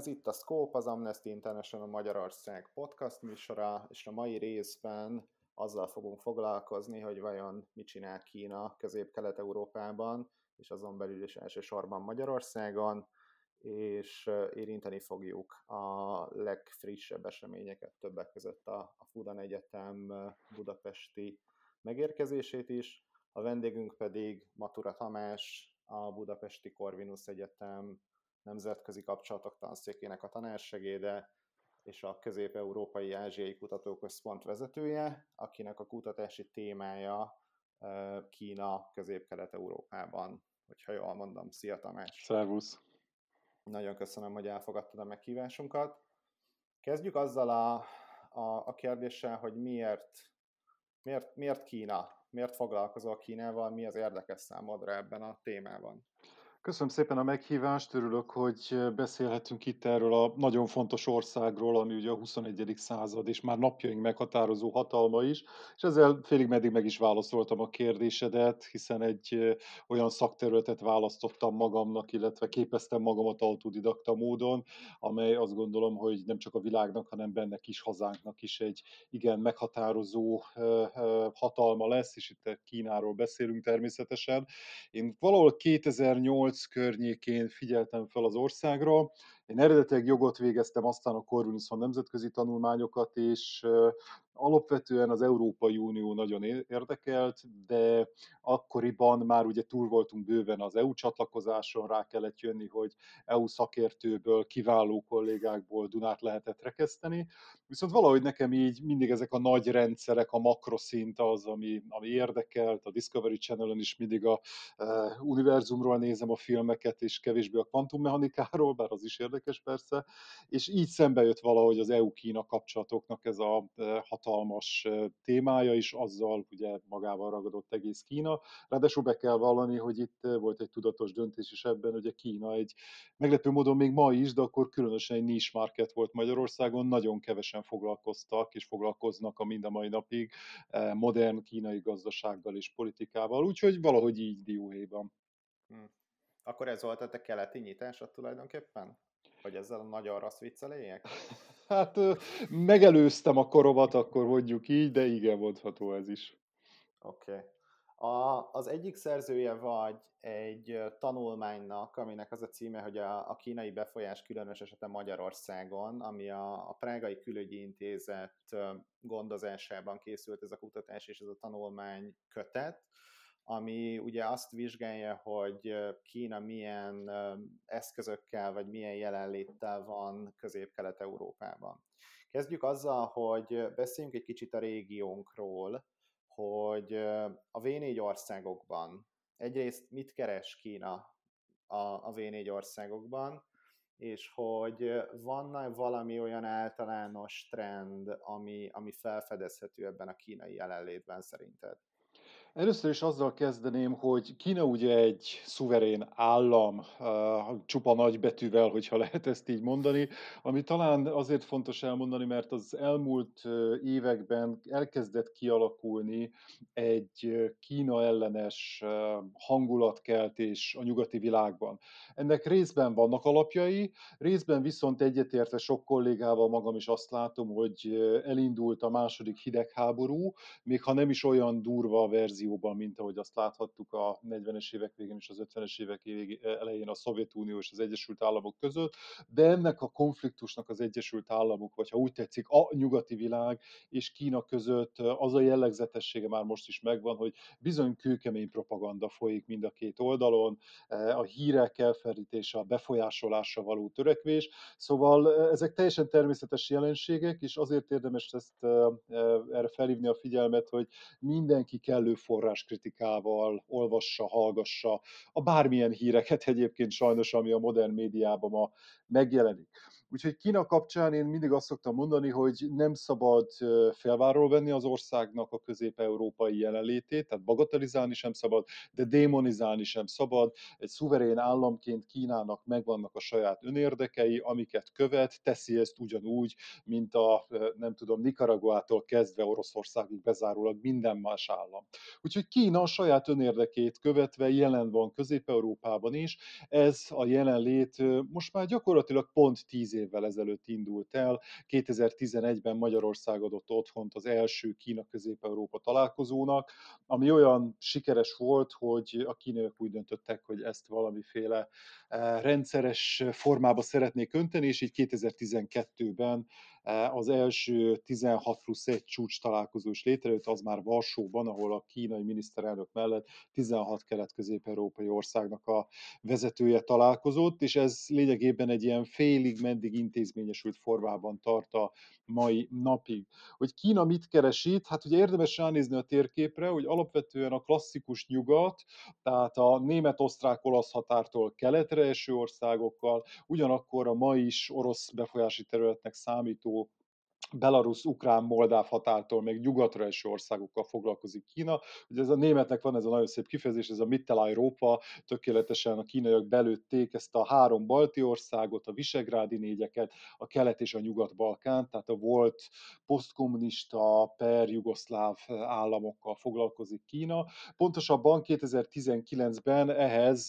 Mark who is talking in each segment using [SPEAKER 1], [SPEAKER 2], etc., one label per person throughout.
[SPEAKER 1] Ez itt a Scope, az Amnesty International Magyarország podcast műsora, és a mai részben azzal fogunk foglalkozni, hogy vajon mit csinál Kína közép-kelet-európában, és azon belül is elsősorban Magyarországon, és érinteni fogjuk a legfrissebb eseményeket, többek között a, a Fudan Egyetem budapesti megérkezését is. A vendégünk pedig Matura Tamás, a Budapesti Corvinus Egyetem nemzetközi kapcsolatok tanszékének a tanársegéde, és a Közép-Európai Ázsiai Kutatóközpont vezetője, akinek a kutatási témája Kína közép-kelet-európában, hogyha jól mondom. Szia Tamás!
[SPEAKER 2] Szervusz!
[SPEAKER 1] Nagyon köszönöm, hogy elfogadtad a meghívásunkat. Kezdjük azzal a, a, a kérdéssel, hogy miért, miért, miért Kína? Miért foglalkozol Kínával? Mi az érdekes számodra ebben a témában?
[SPEAKER 2] Köszönöm szépen a meghívást, örülök, hogy beszélhetünk itt erről a nagyon fontos országról, ami ugye a 21. század és már napjaink meghatározó hatalma is, és ezzel félig meddig meg is válaszoltam a kérdésedet, hiszen egy olyan szakterületet választottam magamnak, illetve képeztem magamat autodidakta módon, amely azt gondolom, hogy nem csak a világnak, hanem bennek is, hazánknak is egy igen meghatározó hatalma lesz, és itt Kínáról beszélünk természetesen. Én valahol 2008 2008 környékén figyeltem fel az országra. Én eredetileg jogot végeztem, aztán a Corvinuson nemzetközi tanulmányokat, és alapvetően az Európai Unió nagyon érdekelt, de akkoriban már ugye túl voltunk bőven az EU csatlakozáson, rá kellett jönni, hogy EU szakértőből, kiváló kollégákból Dunát lehetett rekeszteni. Viszont valahogy nekem így mindig ezek a nagy rendszerek, a makroszint az, ami, ami érdekelt, a Discovery Channel-on is mindig a uh, univerzumról nézem a filmeket, és kevésbé a kvantummechanikáról, bár az is érdekes persze, és így szembe jött valahogy az EU-Kína kapcsolatoknak ez a hatalmas hatalmas témája is, azzal ugye magával ragadott egész Kína. Ráadásul be kell vallani, hogy itt volt egy tudatos döntés is ebben, a Kína egy meglepő módon még ma is, de akkor különösen egy niche market volt Magyarországon, nagyon kevesen foglalkoztak és foglalkoznak a mind a mai napig modern kínai gazdasággal és politikával, úgyhogy valahogy így dióhéjban.
[SPEAKER 1] Hm. Akkor ez volt a te keleti nyitásod tulajdonképpen? Hogy ezzel a nagyon rossz vicceléjek?
[SPEAKER 2] Hát megelőztem a koromat, akkor mondjuk így, de igen, mondható ez is.
[SPEAKER 1] Oké. Okay. A, az egyik szerzője vagy egy tanulmánynak, aminek az a címe, hogy a, a kínai befolyás különös esete Magyarországon, ami a, a Prágai Külügyi Intézet gondozásában készült ez a kutatás és ez a tanulmány kötet ami ugye azt vizsgálja, hogy Kína milyen eszközökkel vagy milyen jelenléttel van közép-kelet-európában. Kezdjük azzal, hogy beszéljünk egy kicsit a régiónkról, hogy a V4 országokban egyrészt mit keres Kína a, V4 országokban, és hogy van valami olyan általános trend, ami, ami felfedezhető ebben a kínai jelenlétben szerinted?
[SPEAKER 2] Először is azzal kezdeném, hogy Kína ugye egy szuverén állam, csupa nagybetűvel, hogyha lehet ezt így mondani, ami talán azért fontos elmondani, mert az elmúlt években elkezdett kialakulni egy Kína ellenes hangulatkeltés a nyugati világban. Ennek részben vannak alapjai, részben viszont egyetértve sok kollégával magam is azt látom, hogy elindult a második hidegháború, még ha nem is olyan durva a verzió, verzióban, mint ahogy azt láthattuk a 40-es évek végén és az 50-es évek elején a Szovjetunió és az Egyesült Államok között, de ennek a konfliktusnak az Egyesült Államok, vagy ha úgy tetszik, a nyugati világ és Kína között az a jellegzetessége már most is megvan, hogy bizony kőkemény propaganda folyik mind a két oldalon, a hírek elfelítése, a befolyásolásra való törekvés, szóval ezek teljesen természetes jelenségek, és azért érdemes ezt erre felhívni a figyelmet, hogy mindenki kellő forráskritikával olvassa, hallgassa a bármilyen híreket egyébként sajnos, ami a modern médiában ma megjelenik. Úgyhogy Kína kapcsán én mindig azt szoktam mondani, hogy nem szabad felváról venni az országnak a közép-európai jelenlétét, tehát bagatelizálni sem szabad, de démonizálni sem szabad. Egy szuverén államként Kínának megvannak a saját önérdekei, amiket követ, teszi ezt ugyanúgy, mint a, nem tudom, Nicaraguától kezdve Oroszországig bezárólag minden más állam. Úgyhogy Kína a saját önérdekét követve jelen van Közép-Európában is. Ez a jelenlét most már gyakorlatilag pont tíz évvel ezelőtt indult el. 2011-ben Magyarország adott otthont az első Kína-Közép-Európa találkozónak, ami olyan sikeres volt, hogy a kínaiak úgy döntöttek, hogy ezt valamiféle rendszeres formába szeretnék önteni, és így 2012-ben az első 16 plusz egy csúcs találkozó is létrejött, az már Varsóban, ahol a kínai miniszterelnök mellett 16 kelet-közép-európai országnak a vezetője találkozott, és ez lényegében egy ilyen félig meddig intézményesült formában tart a mai napig. Hogy Kína mit keres itt? Hát ugye érdemes ránézni a térképre, hogy alapvetően a klasszikus nyugat, tehát a német-osztrák-olasz határtól keletre eső országokkal, ugyanakkor a ma is orosz befolyási területnek számító Belarus, Ukrán, Moldáv határtól még nyugatra eső országokkal foglalkozik Kína. Ugye ez a németnek van ez a nagyon szép kifejezés, ez a Mitteleuropa, tökéletesen a kínaiak belőtték ezt a három balti országot, a visegrádi négyeket, a kelet és a nyugat-balkán, tehát a volt posztkommunista per jugoszláv államokkal foglalkozik Kína. Pontosabban 2019-ben ehhez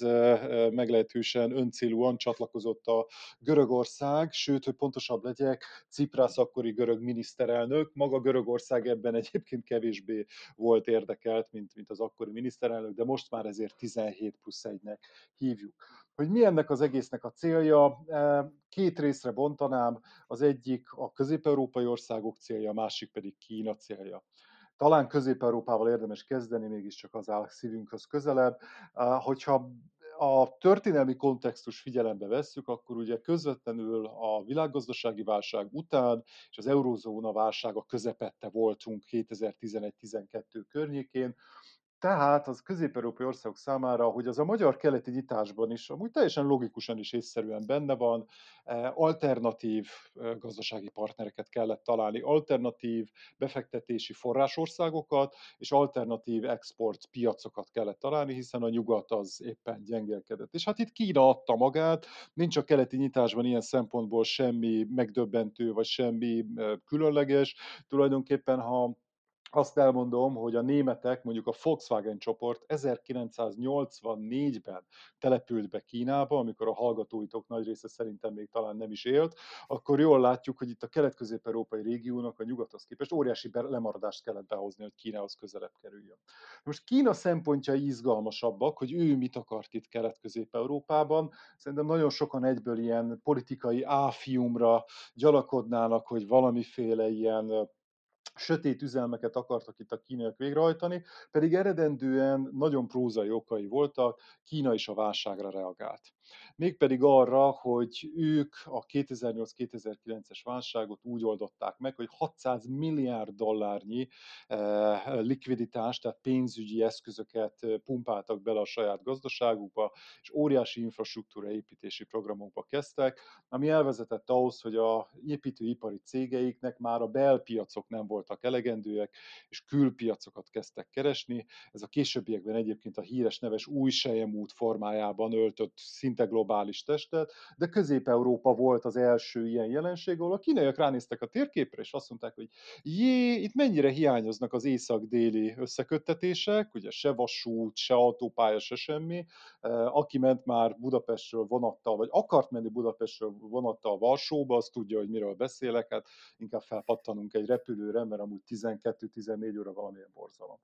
[SPEAKER 2] meglehetősen öncélúan csatlakozott a Görögország, sőt, hogy pontosabb legyek, Ciprász akkori görög miniszterelnök. Maga Görögország ebben egyébként kevésbé volt érdekelt, mint, mint az akkori miniszterelnök, de most már ezért 17 plusz 1-nek hívjuk. Hogy mi ennek az egésznek a célja? E, két részre bontanám, az egyik a közép-európai országok célja, a másik pedig Kína célja. Talán Közép-Európával érdemes kezdeni, mégiscsak az áll szívünkhöz közelebb. E, hogyha a történelmi kontextus figyelembe vesszük, akkor ugye közvetlenül a világgazdasági válság után és az eurózóna válsága közepette voltunk 2011-12 környékén, tehát az közép-európai országok számára, hogy az a magyar keleti nyitásban is amúgy teljesen logikusan és észszerűen benne van, e, alternatív e, gazdasági partnereket kellett találni, alternatív befektetési forrásországokat és alternatív export piacokat kellett találni, hiszen a nyugat az éppen gyengélkedett. És hát itt Kína adta magát, nincs a keleti nyitásban ilyen szempontból semmi megdöbbentő vagy semmi e, különleges. Tulajdonképpen, ha azt elmondom, hogy a németek, mondjuk a Volkswagen csoport 1984-ben települt be Kínába, amikor a hallgatóitok nagy része szerintem még talán nem is élt, akkor jól látjuk, hogy itt a kelet-közép-európai régiónak a nyugathoz képest óriási lemaradást kellett behozni, hogy Kínához közelebb kerüljön. Most Kína szempontjai izgalmasabbak, hogy ő mit akart itt kelet-közép-európában. Szerintem nagyon sokan egyből ilyen politikai áfiumra gyalakodnának, hogy valamiféle ilyen sötét üzelmeket akartak itt a kínaiak végrehajtani, pedig eredendően nagyon prózai okai voltak, Kína is a válságra reagált. Mégpedig arra, hogy ők a 2008-2009-es válságot úgy oldották meg, hogy 600 milliárd dollárnyi eh, likviditást, tehát pénzügyi eszközöket eh, pumpáltak bele a saját gazdaságukba, és óriási infrastruktúra építési programokba kezdtek, ami elvezetett ahhoz, hogy a építőipari cégeiknek már a belpiacok nem voltak elegendőek, és külpiacokat kezdtek keresni. Ez a későbbiekben egyébként a híres neves új sejemút formájában öltött szinte globális testet, de Közép-Európa volt az első ilyen jelenség, ahol a kínaiak ránéztek a térképre, és azt mondták, hogy jé, itt mennyire hiányoznak az észak-déli összeköttetések, ugye se vasút, se autópálya, se semmi. Aki ment már Budapestről vonattal, vagy akart menni Budapestről vonattal Varsóba, az tudja, hogy miről beszélek, hát inkább felpattanunk egy repülőre, mert amúgy 12-14 óra valamilyen borzalom.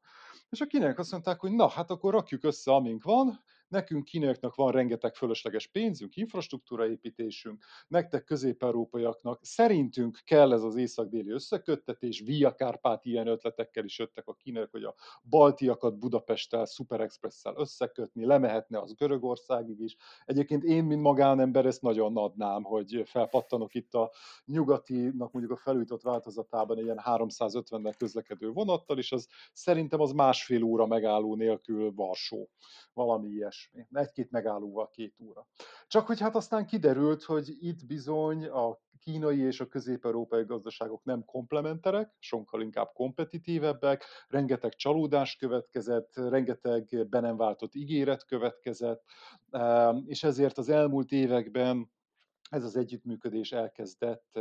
[SPEAKER 2] És a kínaiak azt mondták, hogy na, hát akkor rakjuk össze, amink van, nekünk kínaiaknak van rengeteg fölösleges pénzünk, infrastruktúraépítésünk, nektek közép-európaiaknak szerintünk kell ez az észak-déli összeköttetés, Via Kárpát ilyen ötletekkel is jöttek a kínaiak, hogy a baltiakat Budapesttel, Super Express-szel összekötni, lemehetne az Görögországig is. Egyébként én, mint magánember, ezt nagyon adnám, hogy felpattanok itt a nyugatinak mondjuk a felújított változatában egy ilyen 350-nel közlekedő vonattal, és az szerintem az másfél óra megálló nélkül Varsó. Valami ilyes ilyesmi. Egy-két megállóval két óra. Csak hogy hát aztán kiderült, hogy itt bizony a kínai és a közép-európai gazdaságok nem komplementerek, sokkal inkább kompetitívebbek, rengeteg csalódás következett, rengeteg be nem váltott ígéret következett, és ezért az elmúlt években ez az együttműködés elkezdett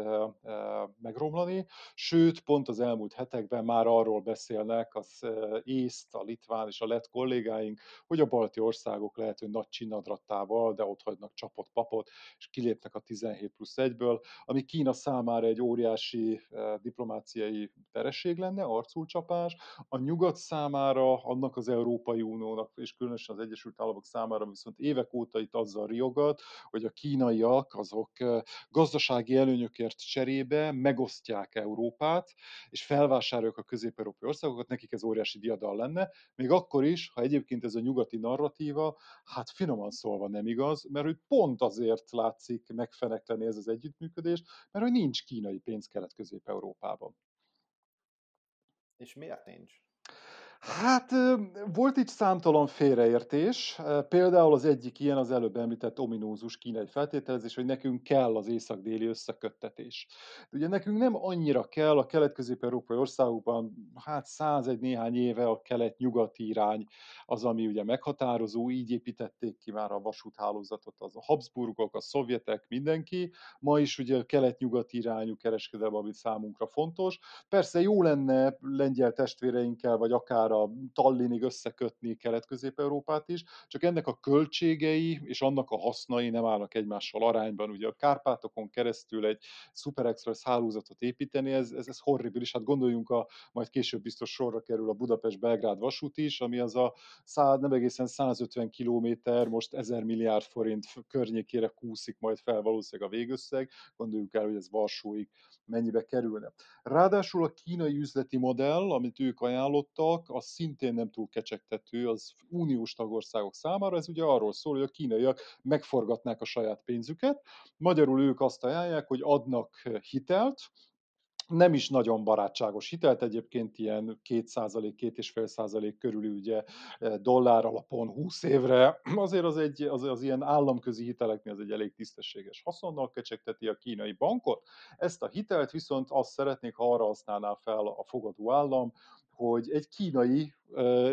[SPEAKER 2] megromlani, sőt, pont az elmúlt hetekben már arról beszélnek az észt, a litván és a lett kollégáink, hogy a balti országok lehet, hogy nagy csinnadrattával, de ott hagynak csapott papot, és kilépnek a 17 plusz 1-ből, ami Kína számára egy óriási diplomáciai teresség lenne, arculcsapás, a nyugat számára, annak az Európai Uniónak, és különösen az Egyesült Államok számára viszont évek óta itt azzal riogat, hogy a kínaiak, az azok gazdasági előnyökért cserébe megosztják Európát, és felvásárolják a közép-európai országokat, nekik ez óriási diadal lenne, még akkor is, ha egyébként ez a nyugati narratíva, hát finoman szólva nem igaz, mert hogy pont azért látszik megfenekleni ez az együttműködés, mert hogy nincs kínai pénz Kelet-Közép-Európában.
[SPEAKER 1] És miért nincs?
[SPEAKER 2] Hát volt itt számtalan félreértés. Például az egyik ilyen az előbb említett ominózus kínai feltételezés, hogy nekünk kell az észak-déli összeköttetés. Ugye nekünk nem annyira kell a kelet-közép-európai országokban, hát százegy néhány éve a kelet-nyugati irány az, ami ugye meghatározó, így építették ki már a vasúthálózatot az a Habsburgok, a szovjetek, mindenki. Ma is ugye a kelet-nyugati irányú kereskedelem, ami számunkra fontos. Persze jó lenne lengyel testvéreinkkel, vagy akár a Tallinnig összekötni Kelet-Közép-Európát is, csak ennek a költségei és annak a hasznai nem állnak egymással arányban. Ugye a Kárpátokon keresztül egy Super Express hálózatot építeni, ez, ez, ez horribilis. Hát gondoljunk, a, majd később biztos sorra kerül a Budapest-Belgrád vasút is, ami az a száz, nem egészen 150 kilométer, most 1000 milliárd forint környékére kúszik majd fel valószínűleg a végösszeg. Gondoljuk el, hogy ez Varsóig mennyibe kerülne. Ráadásul a kínai üzleti modell, amit ők ajánlottak, az szintén nem túl kecsegtető az uniós tagországok számára. Ez ugye arról szól, hogy a kínaiak megforgatnák a saját pénzüket. Magyarul ők azt ajánlják, hogy adnak hitelt, nem is nagyon barátságos hitelt, egyébként ilyen 2%, 2,5% körül ugye eh, dollár alapon 20 évre, azért az, egy, az, az ilyen államközi hiteleknél az egy elég tisztességes haszonnal kecsegteti a kínai bankot. Ezt a hitelt viszont azt szeretnék, ha arra használná fel a fogadó állam, hogy egy kínai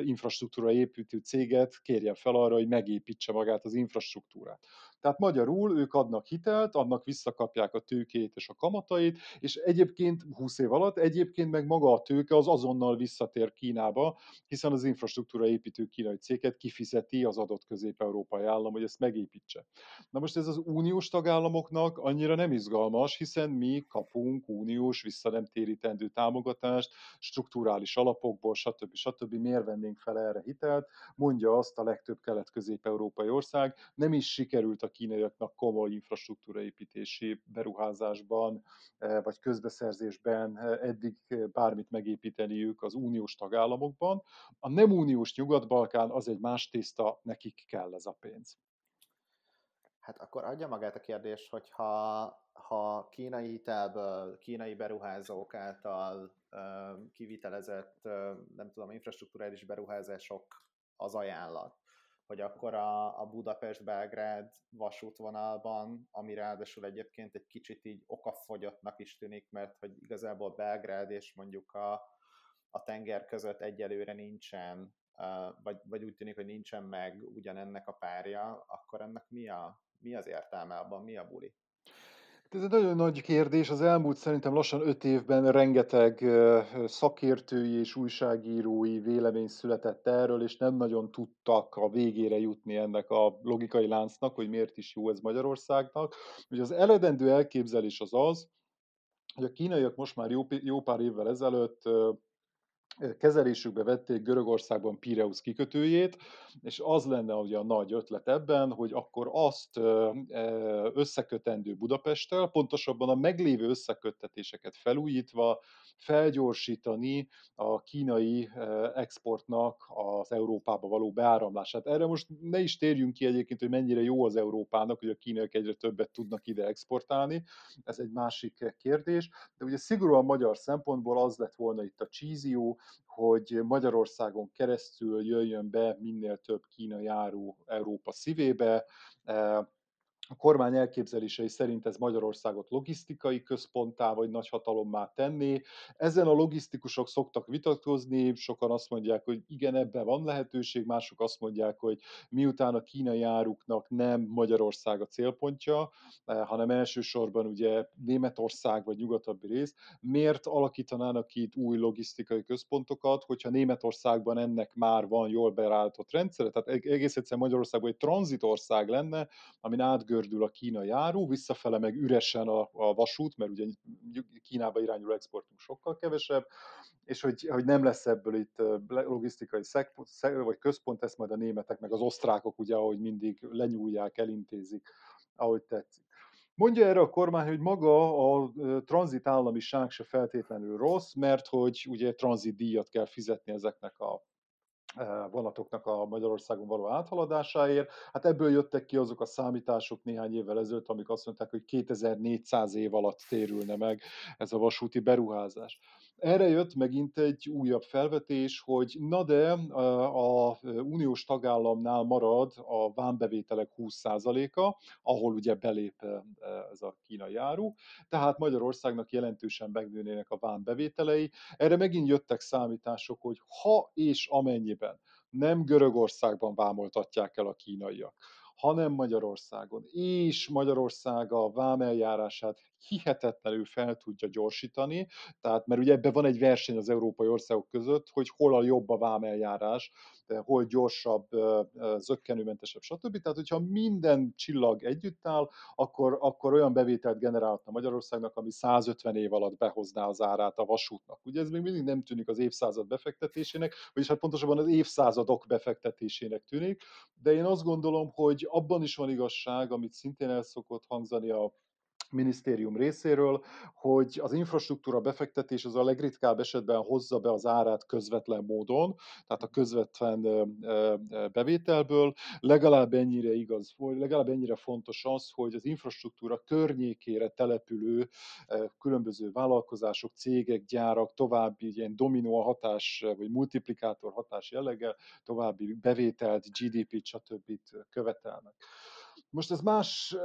[SPEAKER 2] infrastruktúra építő céget kérjen fel arra, hogy megépítse magát az infrastruktúrát. Tehát magyarul ők adnak hitelt, annak visszakapják a tőkét és a kamatait, és egyébként 20 év alatt egyébként meg maga a tőke az azonnal visszatér Kínába, hiszen az infrastruktúra építő kínai céget kifizeti az adott közép-európai állam, hogy ezt megépítse. Na most ez az uniós tagállamoknak annyira nem izgalmas, hiszen mi kapunk uniós vissza nem térítendő támogatást, strukturális alapokból, stb. stb miért vennénk fel erre hitelt, mondja azt a legtöbb kelet-közép-európai ország, nem is sikerült a kínaiaknak komoly infrastruktúraépítési beruházásban e, vagy közbeszerzésben e, eddig bármit megépíteniük az uniós tagállamokban. A nem uniós Nyugat-Balkán az egy más tészta, nekik kell ez a pénz.
[SPEAKER 1] Hát akkor adja magát a kérdés, hogy ha, ha kínai hitelből, kínai beruházók által kivitelezett, nem tudom, infrastruktúrális beruházások az ajánlat, hogy akkor a, a Budapest-Belgrád vasútvonalban, ami ráadásul egyébként egy kicsit így okafogyottnak is tűnik, mert hogy igazából Belgrád és mondjuk a, a tenger között egyelőre nincsen, vagy, vagy úgy tűnik, hogy nincsen meg ugyanennek a párja, akkor ennek mi, a, mi az értelme abban, mi a buli?
[SPEAKER 2] Ez egy nagyon nagy kérdés. Az elmúlt szerintem lassan öt évben rengeteg szakértői és újságírói vélemény született erről, és nem nagyon tudtak a végére jutni ennek a logikai láncnak, hogy miért is jó ez Magyarországnak. Ugye az eredendő elképzelés az az, hogy a kínaiak most már jó, jó pár évvel ezelőtt kezelésükbe vették Görögországban Pireus kikötőjét, és az lenne ugye a nagy ötlet ebben, hogy akkor azt összekötendő Budapesttel, pontosabban a meglévő összeköttetéseket felújítva, felgyorsítani a kínai exportnak az Európába való beáramlását. Erre most ne is térjünk ki egyébként, hogy mennyire jó az Európának, hogy a kínaiak egyre többet tudnak ide exportálni, ez egy másik kérdés, de ugye szigorúan magyar szempontból az lett volna itt a csízió, hogy Magyarországon keresztül jöjjön be minél több kínai áru Európa szívébe, a kormány elképzelései szerint ez Magyarországot logisztikai központtá vagy nagyhatalommá tenni. Ezen a logisztikusok szoktak vitatkozni, sokan azt mondják, hogy igen, ebben van lehetőség, mások azt mondják, hogy miután a kínai áruknak nem Magyarország a célpontja, eh, hanem elsősorban ugye Németország vagy nyugatabbi rész, miért alakítanának itt új logisztikai központokat, hogyha Németországban ennek már van jól beállított rendszere, tehát egész egyszerűen Magyarországban egy tranzitország lenne, amin átgör gördül a kínai áru, visszafele meg üresen a, a vasút, mert ugye Kínába irányuló exportunk sokkal kevesebb, és hogy, hogy nem lesz ebből itt logisztikai szek, vagy központ, ezt majd a németek meg az osztrákok ugye, ahogy mindig lenyúlják, elintézik, ahogy tetszik. Mondja erre a kormány, hogy maga a tranzit államiság se feltétlenül rossz, mert hogy ugye tranzit díjat kell fizetni ezeknek a vonatoknak a Magyarországon való áthaladásáért. Hát ebből jöttek ki azok a számítások néhány évvel ezelőtt, amik azt mondták, hogy 2400 év alatt térülne meg ez a vasúti beruházás. Erre jött megint egy újabb felvetés, hogy na de a uniós tagállamnál marad a vámbevételek 20%-a, ahol ugye belép ez a kínai áru, tehát Magyarországnak jelentősen megnőnének a vámbevételei. Erre megint jöttek számítások, hogy ha és amennyiben nem Görögországban vámoltatják el a kínaiak, hanem Magyarországon. És Magyarország a vámeljárását hihetetlenül fel tudja gyorsítani, tehát mert ugye ebben van egy verseny az európai országok között, hogy hol a jobb a vámeljárás, hol gyorsabb, zöggenőmentesebb, stb. Tehát, hogyha minden csillag együtt áll, akkor, akkor olyan bevételt generálhatna Magyarországnak, ami 150 év alatt behozná az árát a vasútnak. Ugye ez még mindig nem tűnik az évszázad befektetésének, vagyis hát pontosabban az évszázadok befektetésének tűnik, de én azt gondolom, hogy abban is van igazság, amit szintén el szokott hangzani a minisztérium részéről, hogy az infrastruktúra befektetés az a legritkább esetben hozza be az árát közvetlen módon, tehát a közvetlen bevételből. Legalább ennyire igaz, vagy legalább ennyire fontos az, hogy az infrastruktúra környékére települő különböző vállalkozások, cégek, gyárak további ilyen dominó hatás, vagy multiplikátor hatás jelleggel további bevételt, GDP-t, stb. követelnek. Most ez más,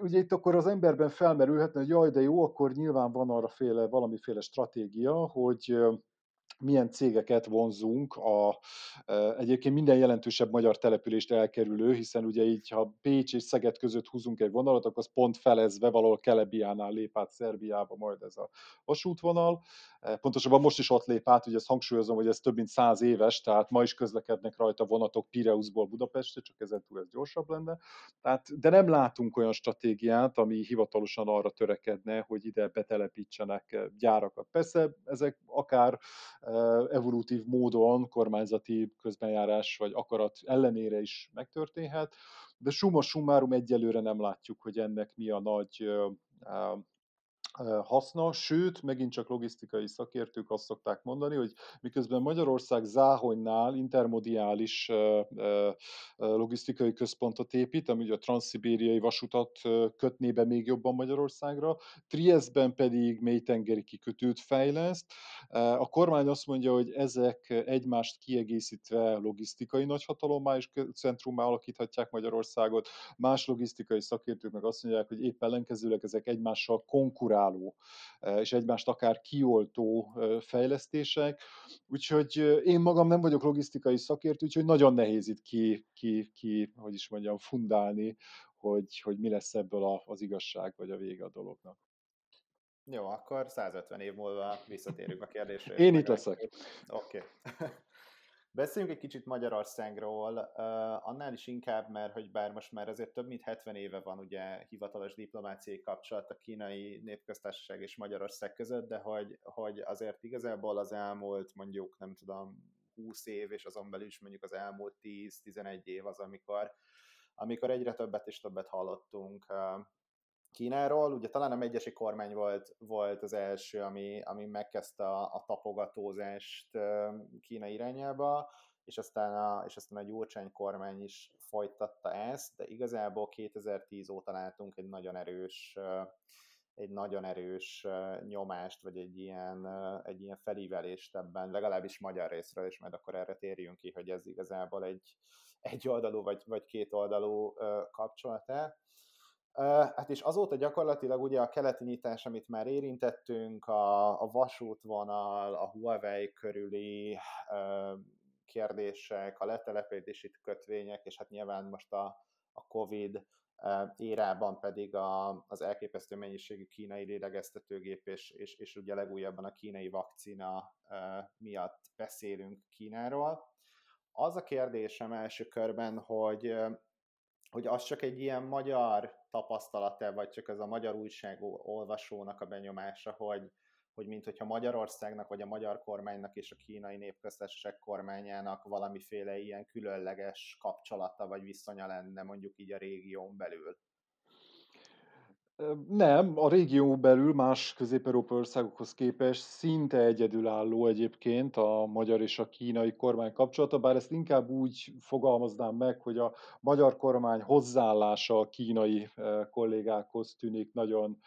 [SPEAKER 2] ugye, itt akkor az emberben felmerülhetne, hogy jaj, de jó, akkor nyilván van arra féle, valamiféle stratégia, hogy milyen cégeket vonzunk a egyébként minden jelentősebb magyar települést elkerülő, hiszen ugye így, ha Pécs és Szeged között húzunk egy vonalat, akkor az pont felezve valahol Kelebiánál lép át Szerbiába majd ez a vasútvonal. Pontosabban most is ott lép át, ugye ezt hangsúlyozom, hogy ez több mint száz éves, tehát ma is közlekednek rajta vonatok Pireuszból Budapestre, csak ezen túl ez gyorsabb lenne. Tehát, de nem látunk olyan stratégiát, ami hivatalosan arra törekedne, hogy ide betelepítsenek gyárakat. Persze ezek akár evolutív módon kormányzati közbenjárás vagy akarat ellenére is megtörténhet, de summa summarum egyelőre nem látjuk, hogy ennek mi a nagy haszna, sőt, megint csak logisztikai szakértők azt szokták mondani, hogy miközben Magyarország Záhonynál intermodiális logisztikai központot épít, ami a transzibériai vasutat kötné be még jobban Magyarországra, Triestben pedig mélytengeri kikötőt fejleszt. A kormány azt mondja, hogy ezek egymást kiegészítve logisztikai nagyhatalommá és centrummá alakíthatják Magyarországot, más logisztikai szakértők meg azt mondják, hogy épp ellenkezőleg ezek egymással konkurálnak kiváló és egymást akár kioltó fejlesztések. Úgyhogy én magam nem vagyok logisztikai szakértő, úgyhogy nagyon nehéz itt ki, ki, ki hogy is mondjam, fundálni, hogy, hogy mi lesz ebből az igazság, vagy a vége a dolognak.
[SPEAKER 1] Jó, akkor 150 év múlva visszatérünk a kérdésre.
[SPEAKER 2] Én itt leszek.
[SPEAKER 1] Oké. Okay. Beszéljünk egy kicsit Magyarországról, annál is inkább, mert hogy bár most már azért több mint 70 éve van ugye hivatalos diplomáciai kapcsolat a kínai népköztársaság és Magyarország között, de hogy, hogy azért igazából az elmúlt mondjuk nem tudom 20 év, és azon belül is mondjuk az elmúlt 10-11 év az, amikor, amikor egyre többet és többet hallottunk Kínáról. Ugye talán a megyesi kormány volt, volt az első, ami, ami megkezdte a, a tapogatózást Kína irányába, és aztán a, és aztán a Gyurcsány kormány is folytatta ezt, de igazából 2010 óta látunk egy nagyon erős egy nagyon erős nyomást, vagy egy ilyen, egy ilyen felívelést ebben, legalábbis magyar részről, és majd akkor erre térjünk ki, hogy ez igazából egy, egy oldalú vagy, vagy két oldalú kapcsolat-e. Hát és azóta gyakorlatilag ugye a keleti nyitás, amit már érintettünk, a, a vasútvonal, a Huawei körüli kérdések, a letelepedési kötvények, és hát nyilván most a, a Covid érában pedig a, az elképesztő mennyiségű kínai lélegeztetőgép, és, és, és ugye legújabban a kínai vakcina miatt beszélünk Kínáról. Az a kérdésem első körben, hogy, hogy az csak egy ilyen magyar tapasztalat vagy csak ez a magyar újság olvasónak a benyomása, hogy, hogy mint hogyha Magyarországnak, vagy a magyar kormánynak és a kínai népköztársaság kormányának valamiféle ilyen különleges kapcsolata vagy viszonya lenne mondjuk így a régión belül.
[SPEAKER 2] Nem, a régió belül más közép-európai országokhoz képest szinte egyedülálló egyébként a magyar és a kínai kormány kapcsolata, bár ezt inkább úgy fogalmaznám meg, hogy a magyar kormány hozzáállása a kínai kollégákhoz tűnik nagyon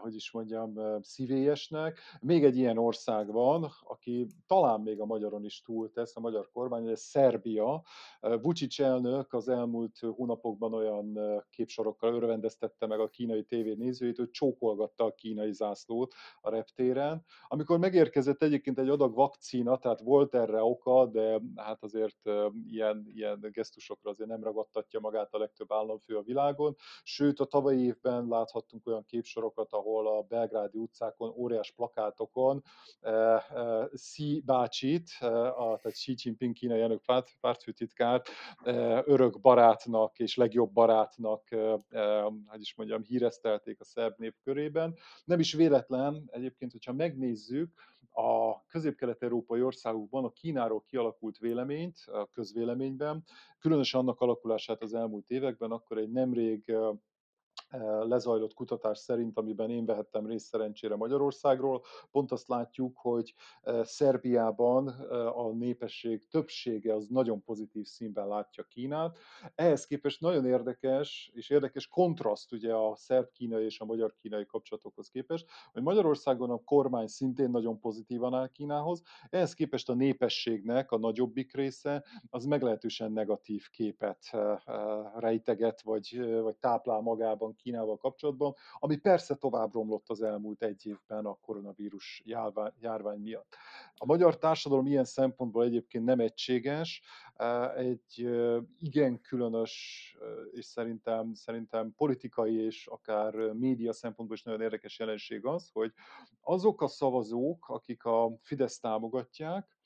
[SPEAKER 2] hogy is mondjam, szívélyesnek. Még egy ilyen ország van, aki talán még a magyaron is túltesz, a magyar kormány, ez Szerbia. Vucic elnök az elmúlt hónapokban olyan képsorokkal örvendeztette meg a kínai tévé nézőit, hogy csókolgatta a kínai zászlót a reptéren. Amikor megérkezett egyébként egy adag vakcina, tehát volt erre oka, de hát azért ilyen, ilyen gesztusokra azért nem ragadtatja magát a legtöbb államfő a világon. Sőt, a tavalyi évben láthattunk olyan képsorokat, ahol a belgrádi utcákon, óriás plakátokon Xi bácsit, a, tehát Xi Jinping kínai elnök párt, pártfőtitkárt örök barátnak és legjobb barátnak, hogy is mondjam, híreztelték a szerb nép körében. Nem is véletlen egyébként, hogyha megnézzük, a közép-kelet-európai országokban a Kínáról kialakult véleményt a közvéleményben, különösen annak alakulását az elmúlt években, akkor egy nemrég lezajlott kutatás szerint, amiben én vehettem részt szerencsére Magyarországról, pont azt látjuk, hogy Szerbiában a népesség többsége az nagyon pozitív színben látja Kínát. Ehhez képest nagyon érdekes, és érdekes kontraszt ugye a szerb-kínai és a magyar-kínai kapcsolatokhoz képest, hogy Magyarországon a kormány szintén nagyon pozitívan áll Kínához, ehhez képest a népességnek a nagyobbik része az meglehetősen negatív képet rejteget, vagy, vagy táplál magában Kínával kapcsolatban, ami persze tovább romlott az elmúlt egy évben a koronavírus járvány, járvány miatt. A magyar társadalom ilyen szempontból egyébként nem egységes, egy igen különös, és szerintem, szerintem politikai és akár média szempontból is nagyon érdekes jelenség az, hogy azok a szavazók, akik a Fidesz támogatják,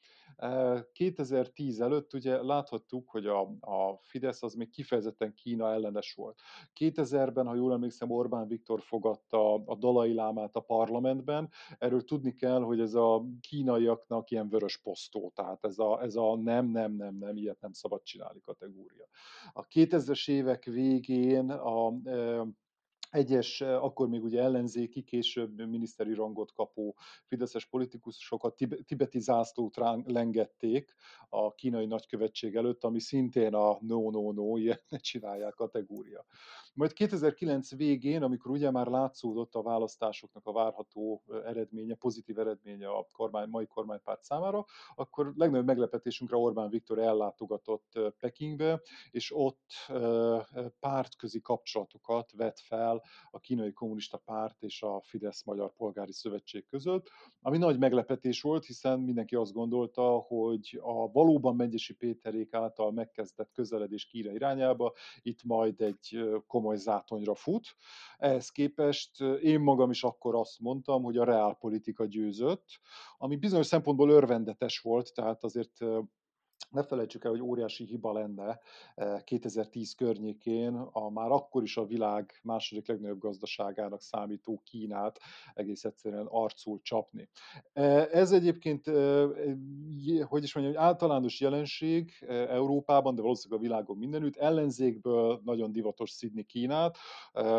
[SPEAKER 2] 2010 előtt ugye láthattuk, hogy a, a Fidesz az még kifejezetten Kína ellenes volt. 2000-ben, ha jól emlékszem, Orbán Viktor fogadta a Dalai Lámát a parlamentben. Erről tudni kell, hogy ez a kínaiaknak ilyen vörös posztó, tehát ez a, ez a nem, nem, nem, nem, ilyet nem szabad csinálni kategória. A 2000-es évek végén a egyes, akkor még ugye ellenzéki, később miniszteri rangot kapó fideszes politikusokat tibeti zászlót lengették a kínai nagykövetség előtt, ami szintén a no-no-no, ilyet ne csinálják kategória. Majd 2009 végén, amikor ugye már látszódott a választásoknak a várható eredménye, pozitív eredménye a kormány, mai kormánypárt számára, akkor legnagyobb meglepetésünkre Orbán Viktor ellátogatott Pekingbe, és ott pártközi kapcsolatokat vett fel a kínai kommunista párt és a Fidesz Magyar Polgári Szövetség között, ami nagy meglepetés volt, hiszen mindenki azt gondolta, hogy a valóban Mengyesi Péterék által megkezdett közeledés Kína irányába itt majd egy komoly zátonyra fut. Ehhez képest én magam is akkor azt mondtam, hogy a reálpolitika győzött, ami bizonyos szempontból örvendetes volt, tehát azért ne felejtsük el, hogy óriási hiba lenne 2010 eh, környékén a már akkor is a világ második legnagyobb gazdaságának számító Kínát egész egyszerűen arcul csapni. Eh, ez egyébként, eh, hogy is mondjam, egy általános jelenség Európában, de valószínűleg a világon mindenütt, ellenzékből nagyon divatos szidni Kínát,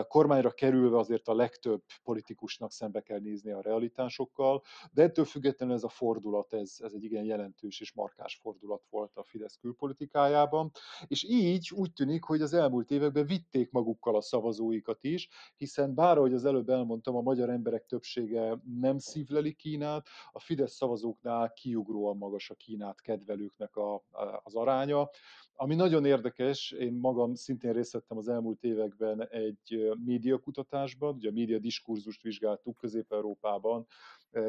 [SPEAKER 2] kormányra kerülve azért a legtöbb politikusnak szembe kell nézni a realitásokkal, de ettől függetlenül ez a fordulat, ez, ez egy igen jelentős és markás fordulat volt volt a Fidesz külpolitikájában, és így úgy tűnik, hogy az elmúlt években vitték magukkal a szavazóikat is, hiszen bár, ahogy az előbb elmondtam, a magyar emberek többsége nem szívleli Kínát, a Fidesz szavazóknál kiugróan magas a Kínát kedvelőknek a, az aránya, ami nagyon érdekes, én magam szintén részt vettem az elmúlt években egy médiakutatásban, ugye a média diskurzust vizsgáltuk Közép-Európában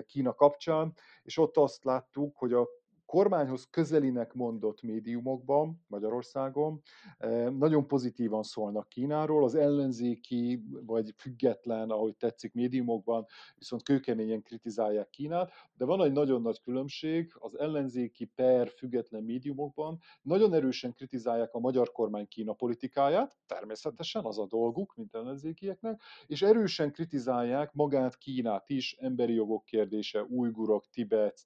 [SPEAKER 2] Kína kapcsán, és ott azt láttuk, hogy a kormányhoz közelinek mondott médiumokban Magyarországon nagyon pozitívan szólnak Kínáról, az ellenzéki vagy független, ahogy tetszik médiumokban, viszont kőkeményen kritizálják Kínát, de van egy nagyon nagy különbség, az ellenzéki per független médiumokban nagyon erősen kritizálják a magyar kormány Kína politikáját, természetesen az a dolguk, mint ellenzékieknek, és erősen kritizálják magát Kínát is, emberi jogok kérdése, újgurok, Tibet,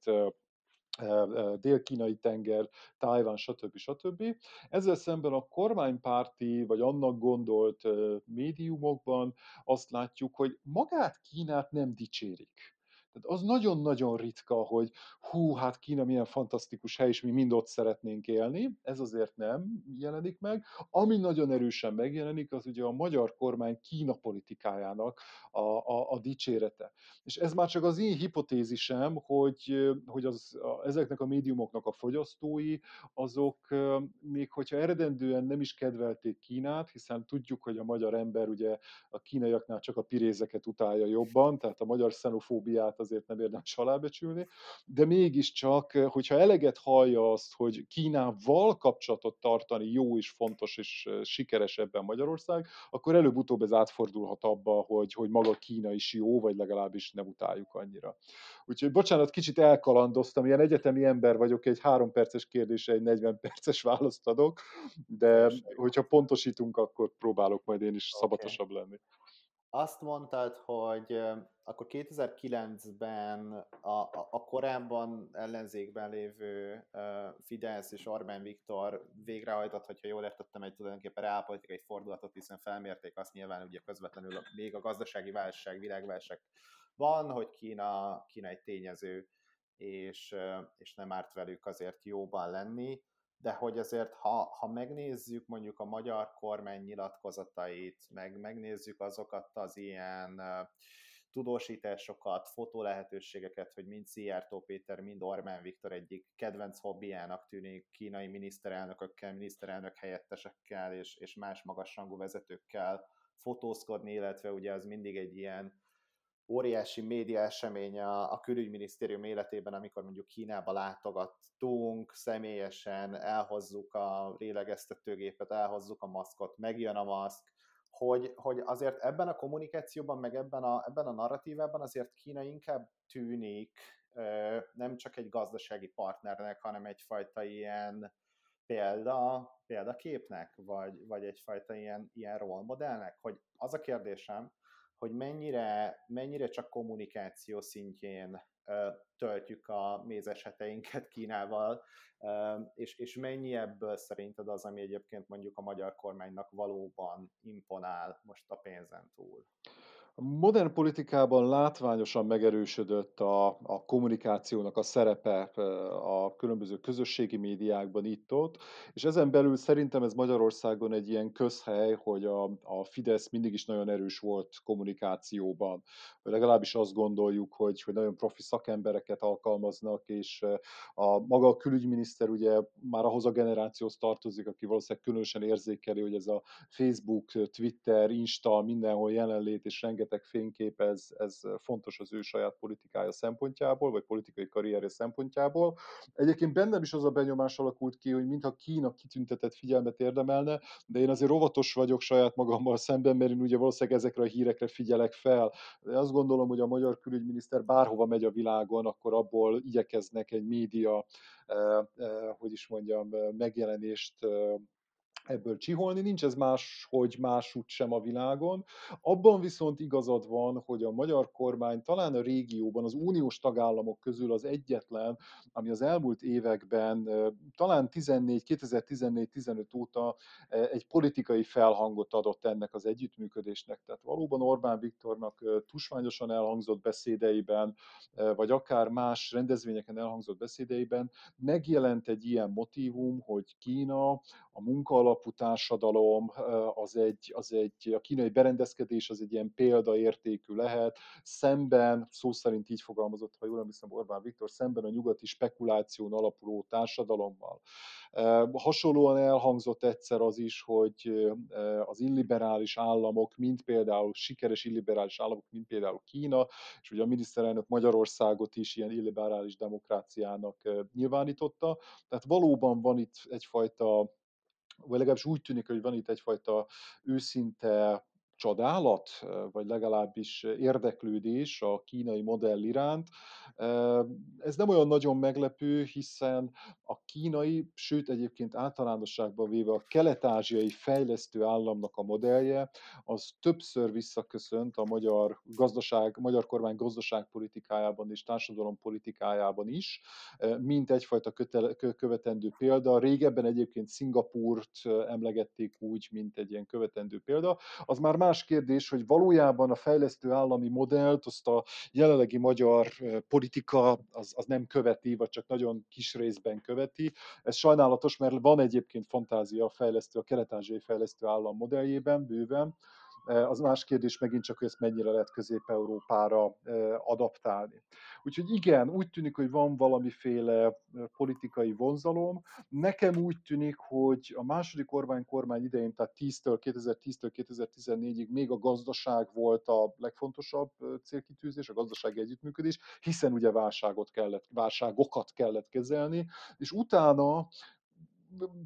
[SPEAKER 2] dél-kínai tenger, Tájván, stb. stb. Ezzel szemben a kormánypárti, vagy annak gondolt médiumokban azt látjuk, hogy magát Kínát nem dicsérik. Tehát az nagyon-nagyon ritka, hogy hú, hát Kína milyen fantasztikus hely, és mi mind ott szeretnénk élni. Ez azért nem jelenik meg. Ami nagyon erősen megjelenik, az ugye a magyar kormány Kína politikájának a, a, a dicsérete. És ez már csak az én hipotézisem, hogy, hogy az, a, ezeknek a médiumoknak a fogyasztói, azok még hogyha eredendően nem is kedvelték Kínát, hiszen tudjuk, hogy a magyar ember ugye a kínaiaknál csak a pirézeket utálja jobban, tehát a magyar xenofóbiát azért nem érdemes alábecsülni, de mégiscsak, hogyha eleget hallja azt, hogy Kínával kapcsolatot tartani jó és fontos és sikeres ebben Magyarország, akkor előbb-utóbb ez átfordulhat abba, hogy, hogy maga Kína is jó, vagy legalábbis nem utáljuk annyira. Úgyhogy bocsánat, kicsit elkalandoztam, ilyen egyetemi ember vagyok, egy három perces kérdésre egy 40 perces választ adok, de hogyha pontosítunk, akkor próbálok majd én is okay. szabatosabb lenni.
[SPEAKER 1] Azt mondtad, hogy akkor 2009-ben a, a, a korábban ellenzékben lévő Fidesz és Orbán Viktor végrehajtott, hogyha jól értettem, egy tulajdonképpen reálpolitikai fordulatot, hiszen felmérték azt nyilván ugye közvetlenül még a gazdasági válság, világválság van, hogy Kína, Kína egy tényező, és, és nem árt velük azért jóban lenni de hogy azért, ha, ha megnézzük mondjuk a magyar kormány nyilatkozatait, meg megnézzük azokat az ilyen tudósításokat, fotó lehetőségeket, hogy mind Szijjártó Péter, mind Orbán Viktor egyik kedvenc hobbiának tűnik kínai miniszterelnökökkel, miniszterelnök helyettesekkel és, és más magasrangú vezetőkkel fotózkodni, illetve ugye az mindig egy ilyen óriási média esemény a, a külügyminisztérium életében, amikor mondjuk Kínába látogattunk, személyesen elhozzuk a lélegeztetőgépet, elhozzuk a maszkot, megjön a maszk, hogy, hogy azért ebben a kommunikációban, meg ebben a, ebben a narratívában azért Kína inkább tűnik nem csak egy gazdasági partnernek, hanem egyfajta ilyen példa, példaképnek, vagy, vagy egyfajta ilyen, ilyen role modellnek, hogy az a kérdésem, hogy mennyire, mennyire csak kommunikáció szintjén töltjük a mézeseteinket Kínával, és, és mennyi ebből szerinted az, ami egyébként mondjuk a magyar kormánynak valóban imponál most a pénzen túl?
[SPEAKER 2] A modern politikában látványosan megerősödött a, a kommunikációnak a szerepe a különböző közösségi médiákban itt-ott, és ezen belül szerintem ez Magyarországon egy ilyen közhely, hogy a, a Fidesz mindig is nagyon erős volt kommunikációban. Legalábbis azt gondoljuk, hogy, hogy nagyon profi szakembereket alkalmaznak, és a maga a külügyminiszter ugye már ahhoz a generációhoz tartozik, aki valószínűleg különösen érzékeli, hogy ez a Facebook, Twitter, Insta, mindenhol jelenlét és rengeteg rengeteg fénykép, ez, ez fontos az ő saját politikája szempontjából, vagy politikai karrierje szempontjából. Egyébként bennem is az a benyomás alakult ki, hogy mintha Kína kitüntetett figyelmet érdemelne, de én azért óvatos vagyok saját magammal szemben, mert én ugye valószínűleg ezekre a hírekre figyelek fel. De azt gondolom, hogy a magyar külügyminiszter bárhova megy a világon, akkor abból igyekeznek egy média, eh, eh, hogy is mondjam, megjelenést eh, ebből csiholni, nincs ez más, hogy másút sem a világon. Abban viszont igazad van, hogy a magyar kormány talán a régióban, az uniós tagállamok közül az egyetlen, ami az elmúlt években, talán 14, 2014-15 óta egy politikai felhangot adott ennek az együttműködésnek. Tehát valóban Orbán Viktornak tusványosan elhangzott beszédeiben, vagy akár más rendezvényeken elhangzott beszédeiben megjelent egy ilyen motívum, hogy Kína a munka alapú társadalom, az egy, az egy, a kínai berendezkedés az egy ilyen példaértékű lehet, szemben, szó szerint így fogalmazott, ha jól emlékszem Orbán Viktor, szemben a nyugati spekuláción alapuló társadalommal. Hasonlóan elhangzott egyszer az is, hogy az illiberális államok, mint például sikeres illiberális államok, mint például Kína, és ugye a miniszterelnök Magyarországot is ilyen illiberális demokráciának nyilvánította. Tehát valóban van itt egyfajta vagy legalábbis úgy tűnik, hogy van itt egyfajta őszinte csodálat, vagy legalábbis érdeklődés a kínai modell iránt. Ez nem olyan nagyon meglepő, hiszen a kínai, sőt egyébként általánosságban véve a kelet-ázsiai fejlesztő államnak a modellje, az többször visszaköszönt a magyar gazdaság, magyar kormány gazdaságpolitikájában és társadalompolitikájában is, mint egyfajta kötele, követendő példa. Régebben egyébként Szingapúrt emlegették úgy, mint egy ilyen követendő példa. Az már más kérdés, hogy valójában a fejlesztő állami modellt, azt a jelenlegi magyar politika az, az nem követi, vagy csak nagyon kis részben követi. Ez sajnálatos, mert van egyébként fantázia a fejlesztő, a kelet-ázsiai fejlesztő állam modelljében, bőven, az más kérdés megint csak, hogy ezt mennyire lehet Közép-Európára adaptálni. Úgyhogy igen, úgy tűnik, hogy van valamiféle politikai vonzalom. Nekem úgy tűnik, hogy a második Orbán kormány idején, tehát 10-től, 2010-től 2014-ig még a gazdaság volt a legfontosabb célkitűzés, a gazdasági együttműködés, hiszen ugye válságot kellett, válságokat kellett kezelni, és utána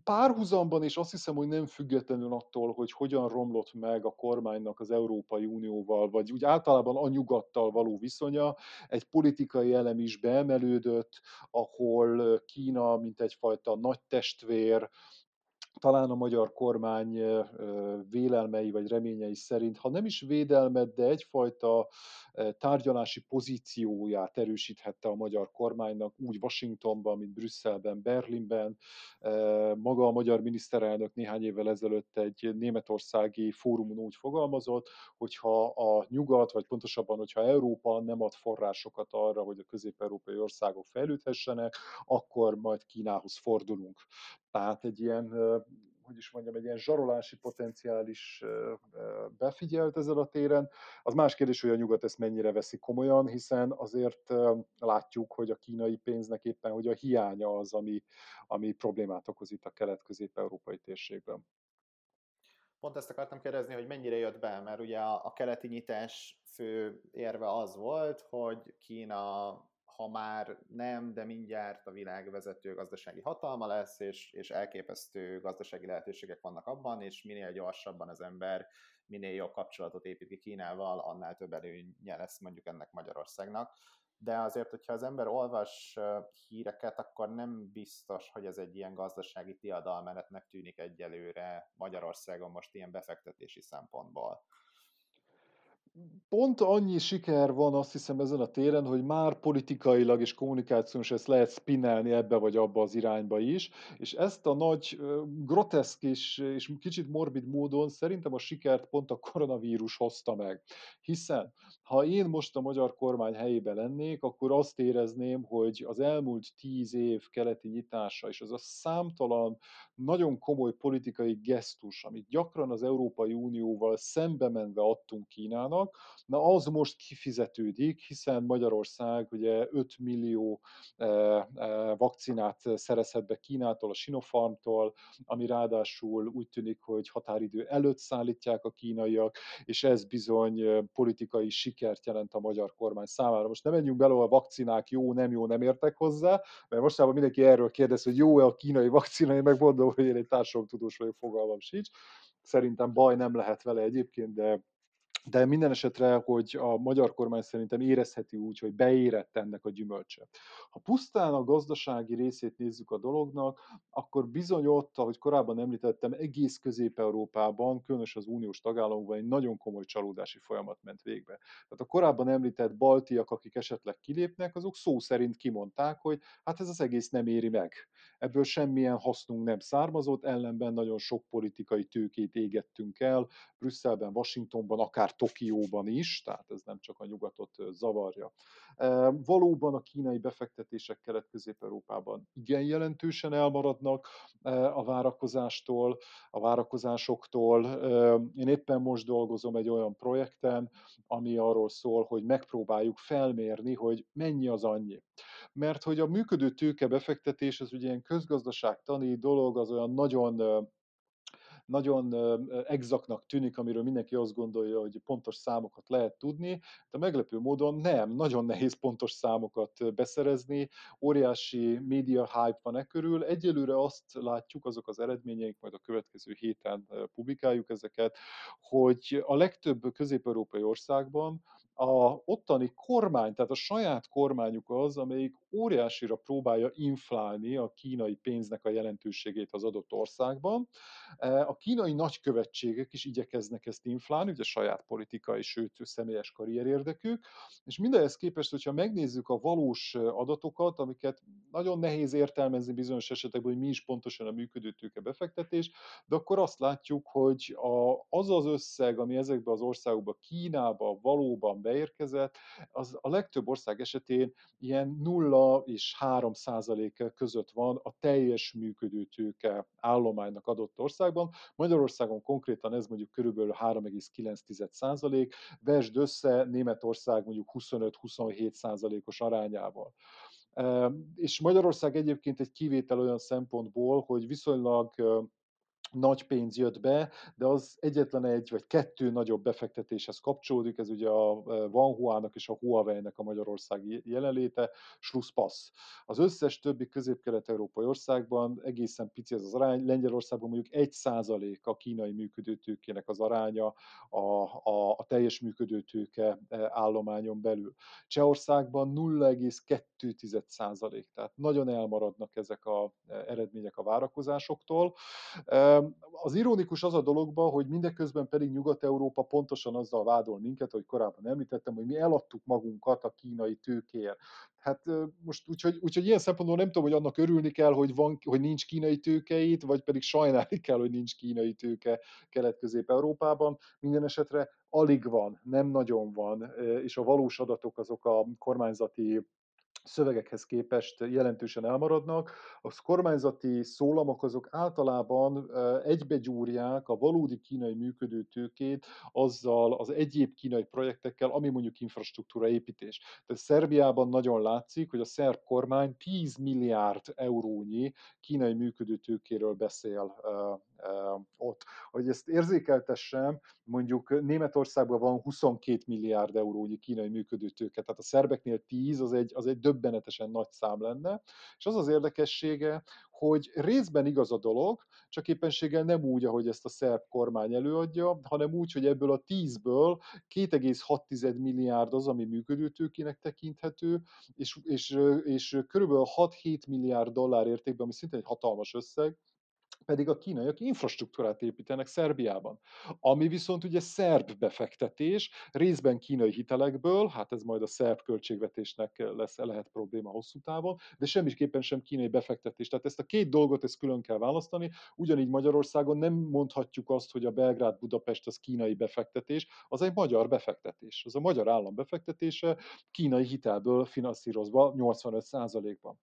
[SPEAKER 2] párhuzamban, és azt hiszem, hogy nem függetlenül attól, hogy hogyan romlott meg a kormánynak az Európai Unióval, vagy úgy általában a nyugattal való viszonya, egy politikai elem is beemelődött, ahol Kína, mint egyfajta nagy testvér, talán a magyar kormány vélelmei vagy reményei szerint, ha nem is védelmet, de egyfajta tárgyalási pozícióját erősíthette a magyar kormánynak, úgy Washingtonban, mint Brüsszelben, Berlinben. Maga a magyar miniszterelnök néhány évvel ezelőtt egy németországi fórumon úgy fogalmazott, hogyha a nyugat, vagy pontosabban, hogyha Európa nem ad forrásokat arra, hogy a közép-európai országok fejlődhessenek, akkor majd Kínához fordulunk. Tehát egy ilyen, hogy is mondjam, egy ilyen zsarolási potenciál is befigyelt ezen a téren. Az más kérdés, hogy a nyugat ezt mennyire veszi komolyan, hiszen azért látjuk, hogy a kínai pénznek éppen, hogy a hiánya az, ami, ami problémát okoz itt a kelet-közép-európai térségben.
[SPEAKER 1] Pont ezt akartam kérdezni, hogy mennyire jött be, mert ugye a keleti nyitás fő érve az volt, hogy Kína ha már nem, de mindjárt a világ vezető gazdasági hatalma lesz, és, és elképesztő gazdasági lehetőségek vannak abban, és minél gyorsabban az ember minél jobb kapcsolatot épít ki Kínával, annál több előnye lesz mondjuk ennek Magyarországnak. De azért, hogyha az ember olvas híreket, akkor nem biztos, hogy ez egy ilyen gazdasági tiadalmenetnek tűnik egyelőre Magyarországon most ilyen befektetési szempontból
[SPEAKER 2] pont annyi siker van azt hiszem ezen a téren, hogy már politikailag és kommunikációs ezt lehet spinnelni ebbe vagy abba az irányba is, és ezt a nagy, groteszk és, és kicsit morbid módon szerintem a sikert pont a koronavírus hozta meg. Hiszen ha én most a magyar kormány helyébe lennék, akkor azt érezném, hogy az elmúlt tíz év keleti nyitása és az a számtalan nagyon komoly politikai gesztus, amit gyakran az Európai Unióval szembe menve adtunk Kínának, na az most kifizetődik, hiszen Magyarország ugye 5 millió eh, eh, vakcinát szerezhet be Kínától, a Sinopharmtól, ami ráadásul úgy tűnik, hogy határidő előtt szállítják a kínaiak, és ez bizony eh, politikai sikert jelent a magyar kormány számára. Most nem menjünk bele, a vakcinák jó, nem jó, nem értek hozzá, mert mostában mindenki erről kérdez, hogy jó-e a kínai vakcina, én megmondom, hogy én egy társadalomtudós vagyok, fogalmam sincs. Szerintem baj nem lehet vele egyébként, de de minden esetre, hogy a magyar kormány szerintem érezheti úgy, hogy beérett ennek a gyümölcse. Ha pusztán a gazdasági részét nézzük a dolognak, akkor bizony ott, ahogy korábban említettem, egész Közép-Európában, különös az uniós tagállamokban egy nagyon komoly csalódási folyamat ment végbe. Tehát a korábban említett baltiak, akik esetleg kilépnek, azok szó szerint kimondták, hogy hát ez az egész nem éri meg. Ebből semmilyen hasznunk nem származott, ellenben nagyon sok politikai tőkét égettünk el, Brüsszelben, Washingtonban, akár Tokióban is, tehát ez nem csak a nyugatot zavarja. Valóban a kínai befektetések Kelet-Közép-Európában igen jelentősen elmaradnak a várakozástól, a várakozásoktól. Én éppen most dolgozom egy olyan projekten, ami arról szól, hogy megpróbáljuk felmérni, hogy mennyi az annyi. Mert hogy a működő tőke befektetés, az ugye ilyen közgazdaságtani dolog, az olyan nagyon nagyon exaktnak tűnik, amiről mindenki azt gondolja, hogy pontos számokat lehet tudni, de meglepő módon nem, nagyon nehéz pontos számokat beszerezni, óriási média hype van e körül. Egyelőre azt látjuk, azok az eredményeink, majd a következő héten publikáljuk ezeket, hogy a legtöbb közép-európai országban a ottani kormány, tehát a saját kormányuk az, amelyik óriásira próbálja inflálni a kínai pénznek a jelentőségét az adott országban. E, a kínai nagykövetségek is igyekeznek ezt inflálni, ugye saját politikai, sőt személyes karrierérdekük, és mindehhez képest, hogyha megnézzük a valós adatokat, amiket nagyon nehéz értelmezni bizonyos esetekben, hogy mi is pontosan a működő tőke befektetés, de akkor azt látjuk, hogy az az összeg, ami ezekbe az országokba, Kínába valóban beérkezett, az a legtöbb ország esetén ilyen 0 és 3 százalék között van a teljes működő tőke állománynak adott országban. Magyarországon konkrétan ez mondjuk körülbelül 3,9 százalék, vesd össze Németország mondjuk 25-27 százalékos arányával. És Magyarország egyébként egy kivétel olyan szempontból, hogy viszonylag nagy pénz jött be, de az egyetlen egy vagy kettő nagyobb befektetéshez kapcsolódik, ez ugye a Vanhuának és a Huawei-nek a magyarországi jelenléte, Schlusspass. Az összes többi közép-kelet-európai országban egészen pici ez az arány, Lengyelországban mondjuk 1 százalék a kínai működőtőkének az aránya a, a, a teljes működőtőke állományon belül. Csehországban 0,2 százalék, tehát nagyon elmaradnak ezek az eredmények a várakozásoktól. Az ironikus az a dologban, hogy mindeközben pedig Nyugat-Európa pontosan azzal vádol minket, hogy korábban említettem, hogy mi eladtuk magunkat a kínai tőkéért. Hát most úgyhogy, úgyhogy ilyen szempontból nem tudom, hogy annak örülni kell, hogy, van, hogy nincs kínai tőkeit, vagy pedig sajnálni kell, hogy nincs kínai tőke Kelet-Közép-Európában. Minden esetre alig van, nem nagyon van, és a valós adatok azok a kormányzati szövegekhez képest jelentősen elmaradnak. A kormányzati szólamok azok általában egybegyúrják a valódi kínai működő tőkét azzal az egyéb kínai projektekkel, ami mondjuk infrastruktúra építés. Tehát Szerbiában nagyon látszik, hogy a szerb kormány 10 milliárd eurónyi kínai működő tőkéről beszél ott. Hogy ezt érzékeltessem, mondjuk Németországban van 22 milliárd eurónyi kínai működőtőke, tehát a szerbeknél 10 az egy, az egy döbbenetesen nagy szám lenne, és az az érdekessége, hogy részben igaz a dolog, csak éppenséggel nem úgy, ahogy ezt a szerb kormány előadja, hanem úgy, hogy ebből a 10-ből 2,6 milliárd az, ami működőtőkének tekinthető, és, és, és körülbelül 6-7 milliárd dollár értékben, ami szintén egy hatalmas összeg, pedig a kínaiak infrastruktúrát építenek Szerbiában. Ami viszont ugye szerb befektetés, részben kínai hitelekből, hát ez majd a szerb költségvetésnek lesz, lehet probléma hosszú távon, de semmiképpen sem kínai befektetés. Tehát ezt a két dolgot ezt külön kell választani. Ugyanígy Magyarországon nem mondhatjuk azt, hogy a Belgrád-Budapest az kínai befektetés, az egy magyar befektetés. Az a magyar állam befektetése kínai hitelből finanszírozva 85%-ban.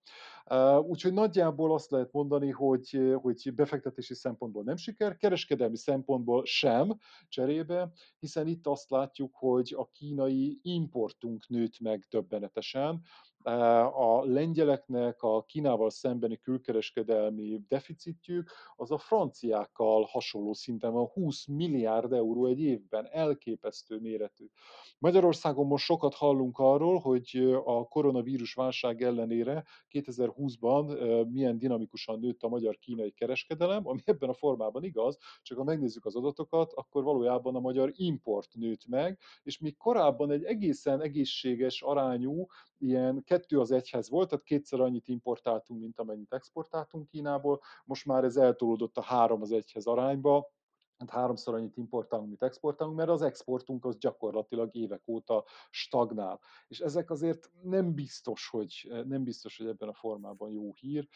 [SPEAKER 2] Úgyhogy nagyjából azt lehet mondani, hogy, hogy befektetési szempontból nem siker, kereskedelmi szempontból sem cserébe, hiszen itt azt látjuk, hogy a kínai importunk nőtt meg többenetesen, A lengyeleknek a Kínával szembeni külkereskedelmi deficitjük az a franciákkal hasonló szinten van, 20 milliárd euró egy évben, elképesztő méretű. Magyarországon most sokat hallunk arról, hogy a koronavírus válság ellenére 2020-ban milyen dinamikusan nőtt a magyar-kínai kereskedelem, ami ebben a formában igaz, csak ha megnézzük az adatokat, akkor valójában a magyar import nőtt meg, és még korábban egy egészen egészséges arányú, ilyen kettő az egyhez volt, tehát kétszer annyit importáltunk, mint amennyit exportáltunk Kínából, most már ez eltolódott a három az egyhez arányba, hát háromszor annyit importálunk, mint exportálunk, mert az exportunk az gyakorlatilag évek óta stagnál. És ezek azért nem biztos, hogy, nem biztos, hogy ebben a formában jó hír.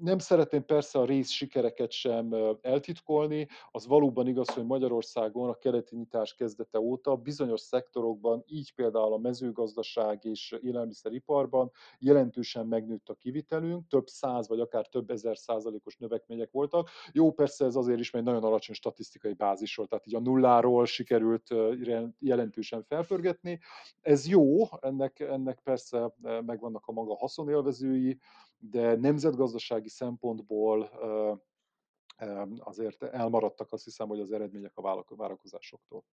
[SPEAKER 2] Nem szeretném persze a rész sikereket sem eltitkolni, az valóban igaz, hogy Magyarországon a keleti nyitás kezdete óta bizonyos szektorokban, így például a mezőgazdaság és élelmiszeriparban jelentősen megnőtt a kivitelünk, több száz vagy akár több ezer százalékos növekmények voltak. Jó, persze ez azért is, mert nagyon alacsony statisztikai bázisról, tehát így a nulláról sikerült jelentősen felpörgetni. Ez jó, ennek, ennek persze megvannak a maga haszonélvezői, de nemzetgazdasági szempontból azért elmaradtak azt hiszem, hogy az eredmények a várakozásoktól.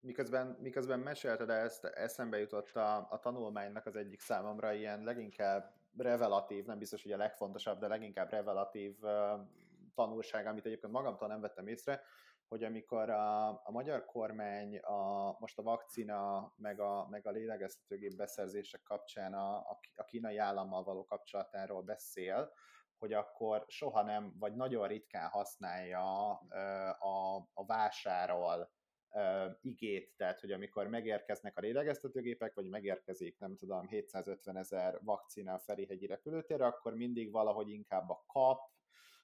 [SPEAKER 1] Miközben, miközben mesélted ezt, eszembe jutott a, a tanulmánynak az egyik számomra ilyen leginkább revelatív, nem biztos, hogy a legfontosabb, de leginkább revelatív uh, tanulság, amit egyébként magamtól nem vettem észre, hogy amikor a, a magyar kormány a, most a vakcina meg a, meg a lélegeztetőgép beszerzések kapcsán a, a, kínai állammal való kapcsolatáról beszél, hogy akkor soha nem, vagy nagyon ritkán használja a, a vásárol igét, tehát hogy amikor megérkeznek a lélegeztetőgépek, vagy megérkezik, nem tudom, 750 ezer vakcina a Ferihegyi repülőtérre, akkor mindig valahogy inkább a kap,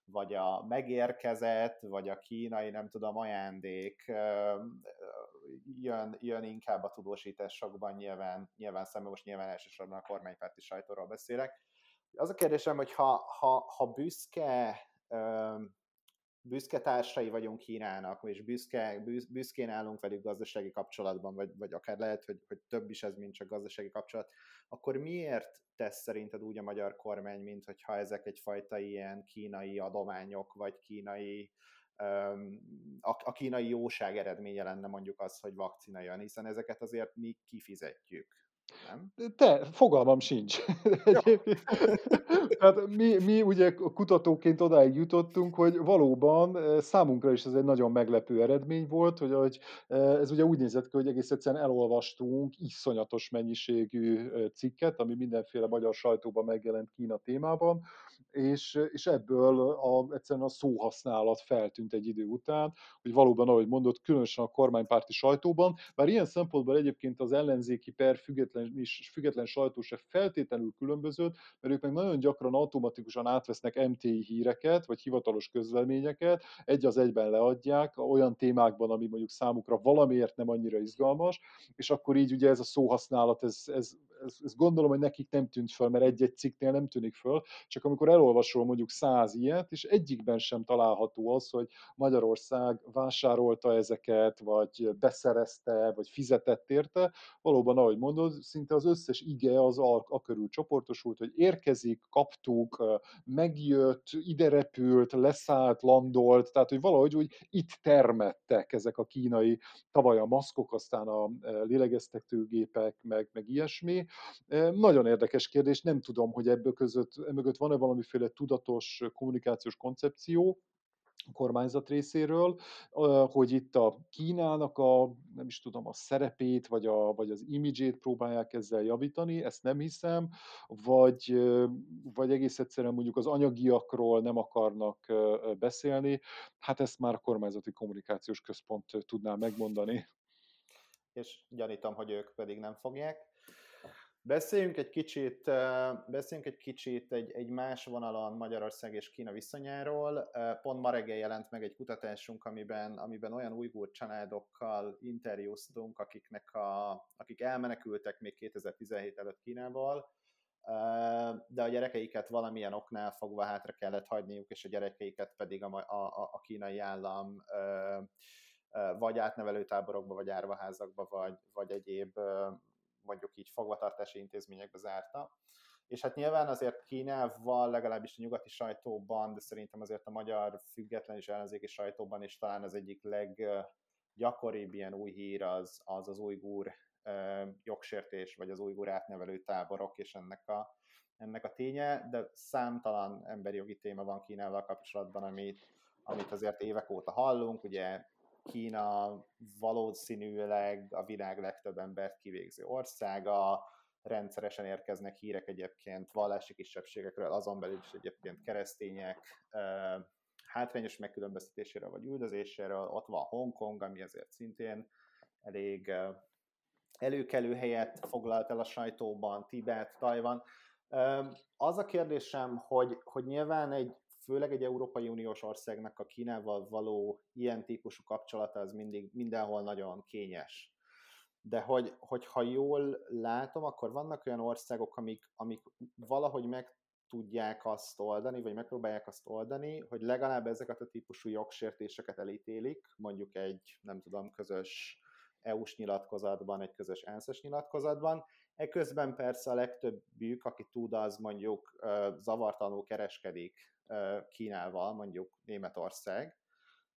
[SPEAKER 1] vagy a megérkezett, vagy a kínai, nem tudom, ajándék jön, jön inkább a tudósításokban nyilván, nyilván szemben, most nyilván elsősorban a kormánypárti sajtóról beszélek. Az a kérdésem, hogy ha, ha, ha büszke büszke társai vagyunk Kínának, és büszke, büszkén állunk velük gazdasági kapcsolatban, vagy, vagy akár lehet, hogy, hogy több is ez, mint csak gazdasági kapcsolat, akkor miért tesz szerinted úgy a magyar kormány, mint hogyha ezek egyfajta ilyen kínai adományok, vagy kínai a, kínai jóság eredménye lenne mondjuk az, hogy vakcina jön, hiszen ezeket azért mi kifizetjük. Nem?
[SPEAKER 2] Te, fogalmam sincs. Tehát mi, mi ugye kutatóként odáig jutottunk, hogy valóban számunkra is ez egy nagyon meglepő eredmény volt, hogy, hogy ez ugye úgy nézett ki, hogy egész egyszerűen elolvastunk iszonyatos mennyiségű cikket, ami mindenféle magyar sajtóban megjelent Kína témában, és, és ebből a, egyszerűen a szóhasználat feltűnt egy idő után, hogy valóban, ahogy mondott, különösen a kormánypárti sajtóban, bár ilyen szempontból egyébként az ellenzéki per független, és független sajtó se feltétlenül különbözött, mert ők meg nagyon gyakran automatikusan átvesznek MTI híreket, vagy hivatalos közleményeket, egy az egyben leadják olyan témákban, ami mondjuk számukra valamiért nem annyira izgalmas, és akkor így ugye ez a szóhasználat, ez, ez ez, ez gondolom, hogy nekik nem tűnt föl, mert egy-egy cikknél nem tűnik föl, csak amikor elolvasol mondjuk száz ilyet, és egyikben sem található az, hogy Magyarország vásárolta ezeket, vagy beszerezte, vagy fizetett érte, valóban, ahogy mondod, szinte az összes ige az a, a körül csoportosult, hogy érkezik, kaptuk, megjött, ide repült, leszállt, landolt, tehát hogy valahogy úgy itt termettek ezek a kínai, tavaly a maszkok, aztán a lélegeztetőgépek, meg, meg ilyesmi, nagyon érdekes kérdés, nem tudom, hogy ebből között, mögött van-e valamiféle tudatos kommunikációs koncepció, a kormányzat részéről, hogy itt a Kínának a, nem is tudom, a szerepét, vagy, a, vagy az imidzsét próbálják ezzel javítani, ezt nem hiszem, vagy, vagy egész egyszerűen mondjuk az anyagiakról nem akarnak beszélni, hát ezt már a kormányzati kommunikációs központ tudná megmondani.
[SPEAKER 1] És gyanítom, hogy ők pedig nem fogják. Beszéljünk egy kicsit, beszéljünk egy kicsit egy, egy más vonalon Magyarország és Kína viszonyáról. Pont ma reggel jelent meg egy kutatásunk, amiben, amiben olyan újgúr családokkal interjúztunk, akiknek a, akik elmenekültek még 2017 előtt Kínával, de a gyerekeiket valamilyen oknál fogva hátra kellett hagyniuk, és a gyerekeiket pedig a, a, a kínai állam vagy átnevelő táborokba, vagy árvaházakba, vagy, vagy egyéb mondjuk így fogvatartási intézményekbe zárta. És hát nyilván azért Kínával, legalábbis a nyugati sajtóban, de szerintem azért a magyar független és ellenzéki sajtóban is talán az egyik leggyakoribb ilyen új hír az az, az ujgur jogsértés, vagy az ujgur átnevelő táborok, és ennek a, ennek a ténye, de számtalan emberi jogi téma van Kínával kapcsolatban, amit, amit azért évek óta hallunk, ugye Kína valószínűleg a világ legtöbb embert kivégző országa, rendszeresen érkeznek hírek egyébként vallási kisebbségekről, azon belül is egyébként keresztények hátrányos megkülönböztetéséről vagy üldözéséről, ott van Hongkong, ami azért szintén elég előkelő helyet foglalt el a sajtóban, Tibet, Tajvan. Az a kérdésem, hogy, hogy nyilván egy főleg egy Európai Uniós országnak a Kínával való ilyen típusú kapcsolata az mindig mindenhol nagyon kényes. De hogy, hogyha jól látom, akkor vannak olyan országok, amik, amik valahogy meg tudják azt oldani, vagy megpróbálják azt oldani, hogy legalább ezeket a típusú jogsértéseket elítélik, mondjuk egy, nem tudom, közös EU-s nyilatkozatban, egy közös ENSZ-es nyilatkozatban. Eközben persze a legtöbbjük, aki tud, az mondjuk zavartanul kereskedik Kínával, mondjuk Németország,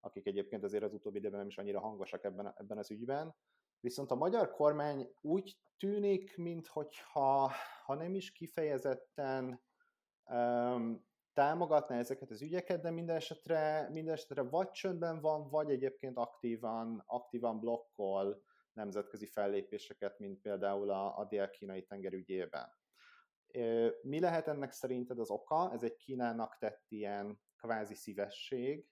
[SPEAKER 1] akik egyébként azért az utóbbi időben nem is annyira hangosak ebben, ebben az ügyben. Viszont a magyar kormány úgy tűnik, mintha ha nem is kifejezetten um, támogatná ezeket az ügyeket, de minden esetre, minden esetre vagy csöndben van, vagy egyébként aktívan, aktívan blokkol nemzetközi fellépéseket, mint például a, a dél-kínai tenger ügyében. Mi lehet ennek szerinted az oka? Ez egy Kínának tett ilyen kvázi szívesség,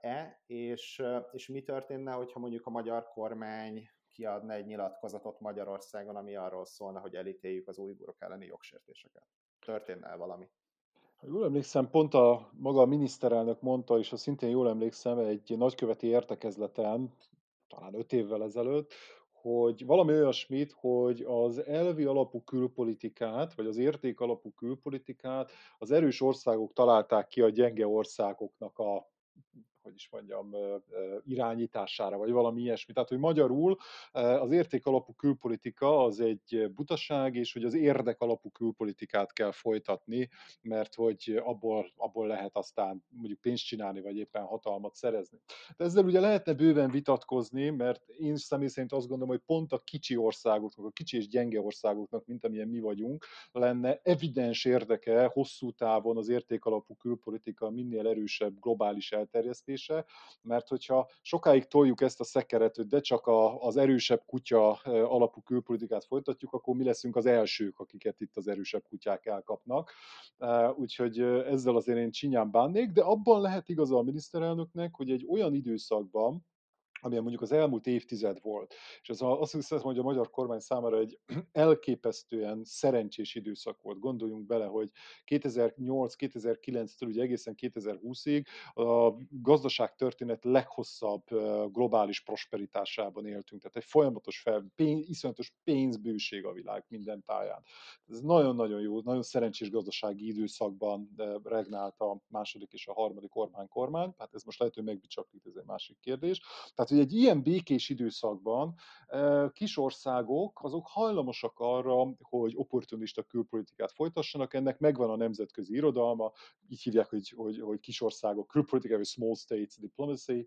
[SPEAKER 1] e, és, és mi történne, hogyha mondjuk a magyar kormány kiadna egy nyilatkozatot Magyarországon, ami arról szólna, hogy elítéljük az újgurok elleni jogsértéseket? Történne -e valami?
[SPEAKER 2] Ha jól emlékszem, pont a maga a miniszterelnök mondta, és ha szintén jól emlékszem, egy nagyköveti értekezleten, talán öt évvel ezelőtt, hogy valami olyasmit, hogy az elvi alapú külpolitikát, vagy az érték alapú külpolitikát az erős országok találták ki a gyenge országoknak a hogy is mondjam, irányítására, vagy valami ilyesmi. Tehát, hogy magyarul az érték alapú külpolitika az egy butaság, és hogy az érdek alapú külpolitikát kell folytatni, mert hogy abból, abból lehet aztán mondjuk pénzt csinálni, vagy éppen hatalmat szerezni. De ezzel ugye lehetne bőven vitatkozni, mert én személy szerint azt gondolom, hogy pont a kicsi országoknak, a kicsi és gyenge országoknak, mint amilyen mi vagyunk, lenne evidens érdeke hosszú távon az értékalapú külpolitika minél erősebb globális elterjesztés, vezetése, mert hogyha sokáig toljuk ezt a szekeret, hogy de csak a, az erősebb kutya alapú külpolitikát folytatjuk, akkor mi leszünk az elsők, akiket itt az erősebb kutyák elkapnak. Úgyhogy ezzel azért én csinyán bánnék, de abban lehet igaza a miniszterelnöknek, hogy egy olyan időszakban, amilyen mondjuk az elmúlt évtized volt. És ez azt hiszem, hogy a magyar kormány számára egy elképesztően szerencsés időszak volt. Gondoljunk bele, hogy 2008-2009-től ugye egészen 2020-ig a gazdaság történet leghosszabb globális prosperitásában éltünk. Tehát egy folyamatos fel, pénz, iszonyatos pénzbőség a világ minden táján. Ez nagyon-nagyon jó, nagyon szerencsés gazdasági időszakban regnált a második és a harmadik Orbán kormány. Hát ez most lehet, hogy megbicsaklik, ez egy másik kérdés. Tehát hogy egy ilyen békés időszakban kis országok azok hajlamosak arra, hogy opportunista külpolitikát folytassanak, ennek megvan a nemzetközi irodalma, így hívják, hogy, hogy, hogy kis országok külpolitika, vagy small states diplomacy,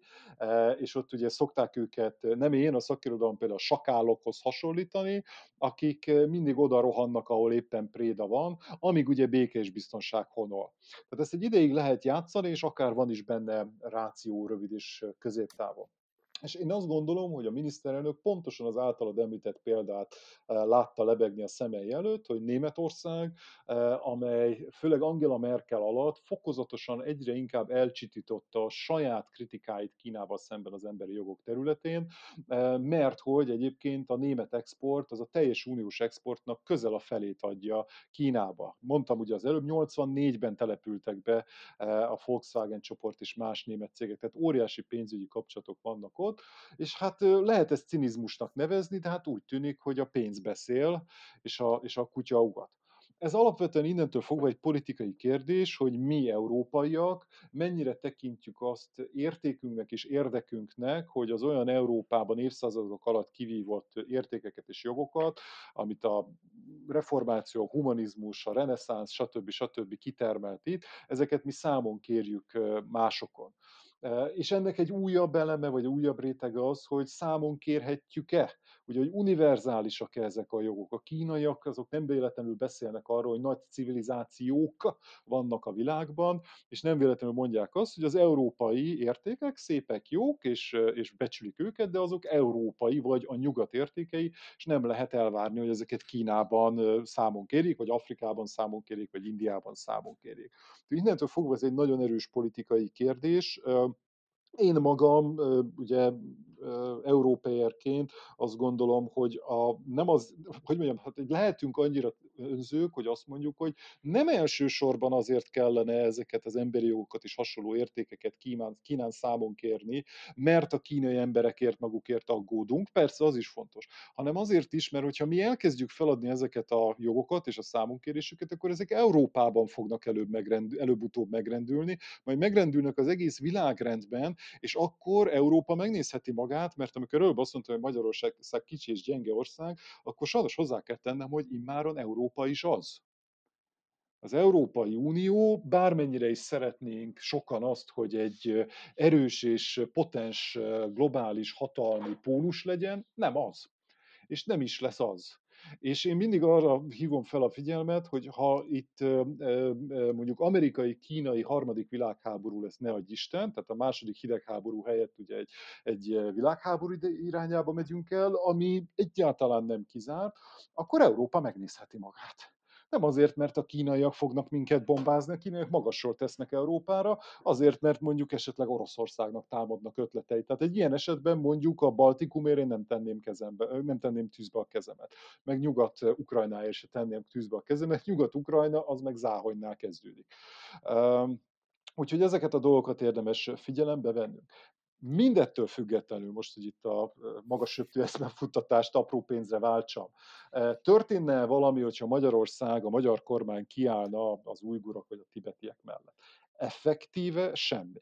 [SPEAKER 2] és ott ugye szokták őket, nem én, a szakirodalom például a sakálokhoz hasonlítani, akik mindig oda rohannak, ahol éppen préda van, amíg ugye békés biztonság honol. Tehát ezt egy ideig lehet játszani, és akár van is benne ráció rövid és középtávon. És én azt gondolom, hogy a miniszterelnök pontosan az általad említett példát eh, látta lebegni a szemei előtt, hogy Németország, eh, amely főleg Angela Merkel alatt fokozatosan egyre inkább elcsitította a saját kritikáit Kínával szemben az emberi jogok területén, eh, mert hogy egyébként a német export az a teljes uniós exportnak közel a felét adja Kínába. Mondtam ugye az előbb, 84-ben települtek be a Volkswagen csoport és más német cégek, tehát óriási pénzügyi kapcsolatok vannak ott, és hát lehet ezt cinizmusnak nevezni, de hát úgy tűnik, hogy a pénz beszél, és a, és a kutya ugat. ez alapvetően innentől fogva egy politikai kérdés, hogy mi európaiak mennyire tekintjük azt értékünknek és érdekünknek, hogy az olyan Európában évszázadok alatt kivívott értékeket és jogokat, amit a reformáció, a humanizmus, a reneszánsz, stb. stb. kitermelt itt, ezeket mi számon kérjük másokon. És ennek egy újabb eleme, vagy újabb rétege az, hogy számon kérhetjük-e, ugye, hogy univerzálisak-e ezek a jogok. A kínaiak azok nem véletlenül beszélnek arról, hogy nagy civilizációk vannak a világban, és nem véletlenül mondják azt, hogy az európai értékek szépek, jók, és, és becsülik őket, de azok európai, vagy a nyugat értékei, és nem lehet elvárni, hogy ezeket Kínában számon kérik, vagy Afrikában számon kérik, vagy Indiában számon kérik. Innentől fogva ez egy nagyon erős politikai kérdés, én magam, ugye európeérként azt gondolom, hogy a, nem az, hogy mondjam, hát lehetünk annyira önzők, hogy azt mondjuk, hogy nem elsősorban azért kellene ezeket az emberi jogokat és hasonló értékeket Kínán, Kínán számon kérni, mert a kínai emberekért magukért aggódunk, persze az is fontos, hanem azért is, mert hogyha mi elkezdjük feladni ezeket a jogokat és a számonkérésüket, akkor ezek Európában fognak előbb megrendül, előbb-utóbb megrendülni, majd megrendülnek az egész világrendben, és akkor Európa megnézheti magát, mert amikor előbb azt mondta, hogy Magyarország kicsi és gyenge ország, akkor sajnos hozzá kell tennem, hogy immáron Európa is az. Az Európai Unió, bármennyire is szeretnénk sokan azt, hogy egy erős és potens globális hatalmi pólus legyen, nem az. És nem is lesz az. És én mindig arra hívom fel a figyelmet, hogy ha itt mondjuk amerikai-kínai harmadik világháború lesz, ne adj Isten, tehát a második hidegháború helyett ugye egy, egy világháború irányába megyünk el, ami egyáltalán nem kizárt, akkor Európa megnézheti magát nem azért, mert a kínaiak fognak minket bombázni, a kínaiak magasról tesznek Európára, azért, mert mondjuk esetleg Oroszországnak támadnak ötletei. Tehát egy ilyen esetben mondjuk a Baltikumért én nem tenném, kezembe, nem tenném tűzbe a kezemet. Meg Nyugat-Ukrajnáért se tenném tűzbe a kezemet. Nyugat-Ukrajna az meg Záhonynál kezdődik. Úgyhogy ezeket a dolgokat érdemes figyelembe vennünk. Mindettől függetlenül, most, hogy itt a magas eszmefuttatást apró pénzre váltsam, történne valami, hogyha Magyarország, a magyar kormány kiállna az újgurok vagy a tibetiek mellett? Effektíve semmi.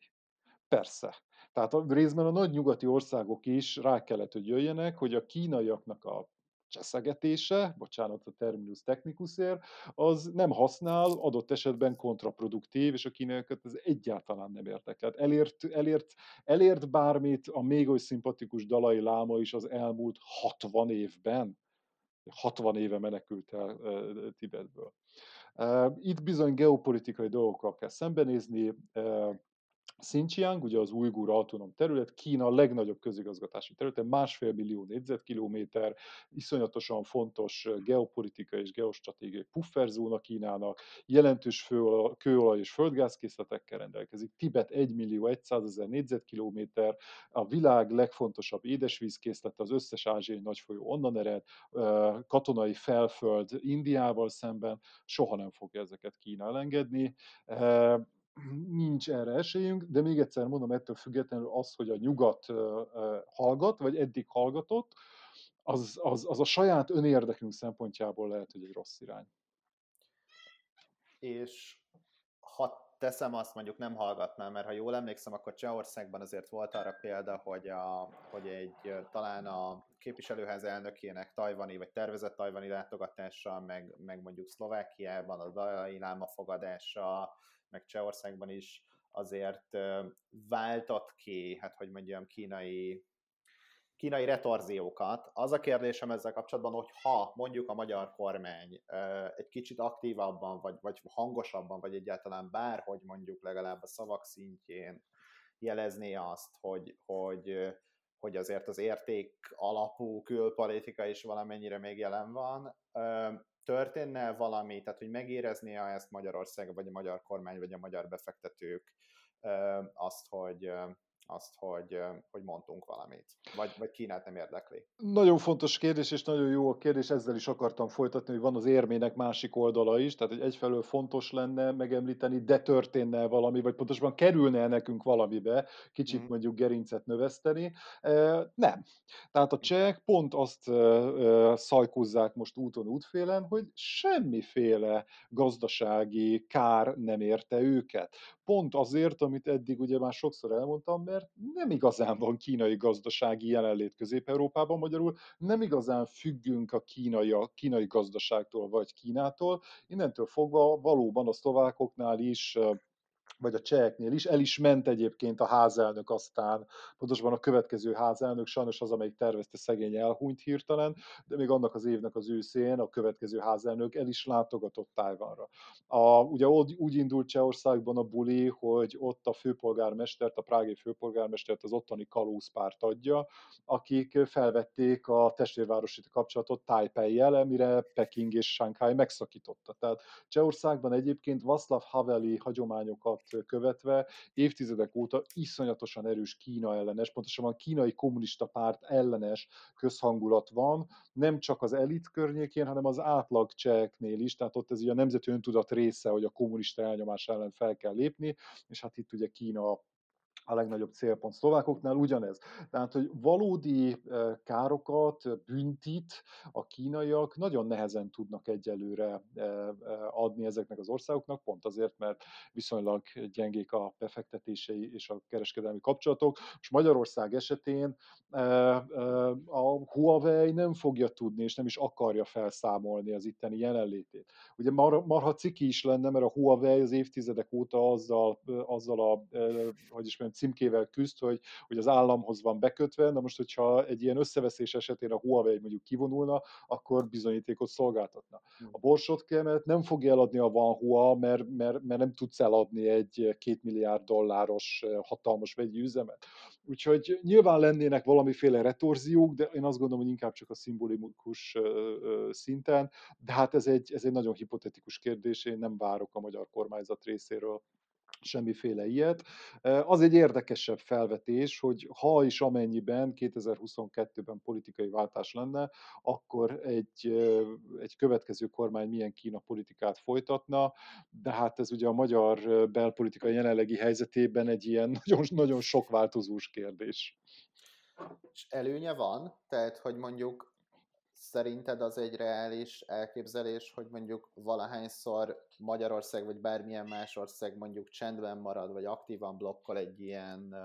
[SPEAKER 2] Persze. Tehát a részben a nagy nyugati országok is rá kellett, hogy jöjjenek, hogy a kínaiaknak a cseszegetése, bocsánat a terminus technicusért, az nem használ, adott esetben kontraproduktív, és a kínaiakat ez egyáltalán nem érdekelt. Elért, elért, elért bármit a még oly szimpatikus Dalai Láma is az elmúlt 60 évben, 60 éve menekült el Tibetből. Itt bizony geopolitikai dolgokkal kell szembenézni, Xinjiang, ugye az ujgur autonóm terület, Kína legnagyobb közigazgatási területe, másfél millió négyzetkilométer, iszonyatosan fontos geopolitikai és geostratégiai pufferzóna Kínának, jelentős kőolaj és földgázkészletekkel rendelkezik, Tibet 1 millió 100 ezer négyzetkilométer, a világ legfontosabb édesvízkészlete, az összes ázsiai nagyfolyó onnan ered, katonai felföld Indiával szemben, soha nem fogja ezeket Kína elengedni nincs erre esélyünk, de még egyszer mondom, ettől függetlenül az, hogy a nyugat hallgat, vagy eddig hallgatott, az, az, az a saját önérdekünk szempontjából lehet, hogy egy rossz irány.
[SPEAKER 1] És ha teszem azt, mondjuk nem hallgatnám, mert ha jól emlékszem, akkor Csehországban azért volt arra példa, hogy, a, hogy egy talán a képviselőház elnökének tajvani, vagy tervezett tajvani látogatása, meg, meg mondjuk Szlovákiában a Dalai Láma fogadása, meg Csehországban is azért váltott ki, hát hogy mondjam, kínai, kínai retorziókat. Az a kérdésem ezzel kapcsolatban, hogy ha mondjuk a magyar kormány egy kicsit aktívabban, vagy, vagy hangosabban, vagy egyáltalán bárhogy mondjuk legalább a szavak szintjén jelezné azt, hogy, hogy, hogy azért az érték alapú külpolitika is valamennyire még jelen van, történne valami, tehát hogy megérezné -e ezt Magyarország, vagy a magyar kormány, vagy a magyar befektetők azt, hogy, azt, hogy, hogy mondtunk valamit? Vagy, vagy Kínát nem érdekli?
[SPEAKER 2] Nagyon fontos kérdés, és nagyon jó a kérdés, ezzel is akartam folytatni, hogy van az érmének másik oldala is, tehát hogy egyfelől fontos lenne megemlíteni, de történne valami, vagy pontosabban kerülne nekünk valamibe, kicsit mm. mondjuk gerincet növeszteni. Nem. Tehát a csehek pont azt szajkozzák most úton útfélen, hogy semmiféle gazdasági kár nem érte őket. Pont azért, amit eddig ugye már sokszor elmondtam, mert nem igazán van kínai gazdasági jelenlét Közép-Európában, magyarul nem igazán függünk a kínai, a kínai gazdaságtól vagy Kínától. Innentől fogva valóban a szlovákoknál is vagy a cseheknél is. El is ment egyébként a házelnök aztán, pontosabban a következő házelnök, sajnos az, amelyik tervezte szegény elhunyt hirtelen, de még annak az évnek az őszén a következő házelnök el is látogatott Tájvanra. A, ugye úgy indult Csehországban a buli, hogy ott a főpolgármestert, a prágai főpolgármestert az ottani kalózpárt adja, akik felvették a testvérvárosi kapcsolatot Taipei-jel, mire Peking és Shanghai megszakította. Tehát Csehországban egyébként Václav Haveli hagyományokat követve évtizedek óta iszonyatosan erős Kína ellenes, pontosabban kínai kommunista párt ellenes közhangulat van, nem csak az elit környékén, hanem az átlag cseheknél is, tehát ott ez ugye a nemzeti öntudat része, hogy a kommunista elnyomás ellen fel kell lépni, és hát itt ugye Kína a legnagyobb célpont szlovákoknál ugyanez. Tehát, hogy valódi károkat, büntit a kínaiak nagyon nehezen tudnak egyelőre adni ezeknek az országoknak, pont azért, mert viszonylag gyengék a befektetései és a kereskedelmi kapcsolatok. És Magyarország esetén a Huawei nem fogja tudni, és nem is akarja felszámolni az itteni jelenlétét. Ugye mar, marha ciki is lenne, mert a Huawei az évtizedek óta azzal, azzal a, hogy is mondjam, címkével küzd, hogy, hogy az államhoz van bekötve, na most, hogyha egy ilyen összeveszés esetén a Huawei mondjuk kivonulna, akkor bizonyítékot szolgáltatna. Hmm. A borsot kemet nem fogja eladni a Vanhua, mert, mert, mert nem tudsz eladni egy két milliárd dolláros hatalmas vegyi üzemet. Úgyhogy nyilván lennének valamiféle retorziók, de én azt gondolom, hogy inkább csak a szimbolikus szinten, de hát ez egy, ez egy nagyon hipotetikus kérdés, én nem várok a magyar kormányzat részéről semmiféle ilyet. Az egy érdekesebb felvetés, hogy ha is amennyiben 2022-ben politikai váltás lenne, akkor egy, egy következő kormány milyen Kína politikát folytatna, de hát ez ugye a magyar belpolitika jelenlegi helyzetében egy ilyen nagyon, nagyon sok változós kérdés.
[SPEAKER 1] És előnye van? Tehát, hogy mondjuk szerinted az egy reális elképzelés, hogy mondjuk valahányszor Magyarország vagy bármilyen más ország mondjuk csendben marad, vagy aktívan blokkol egy ilyen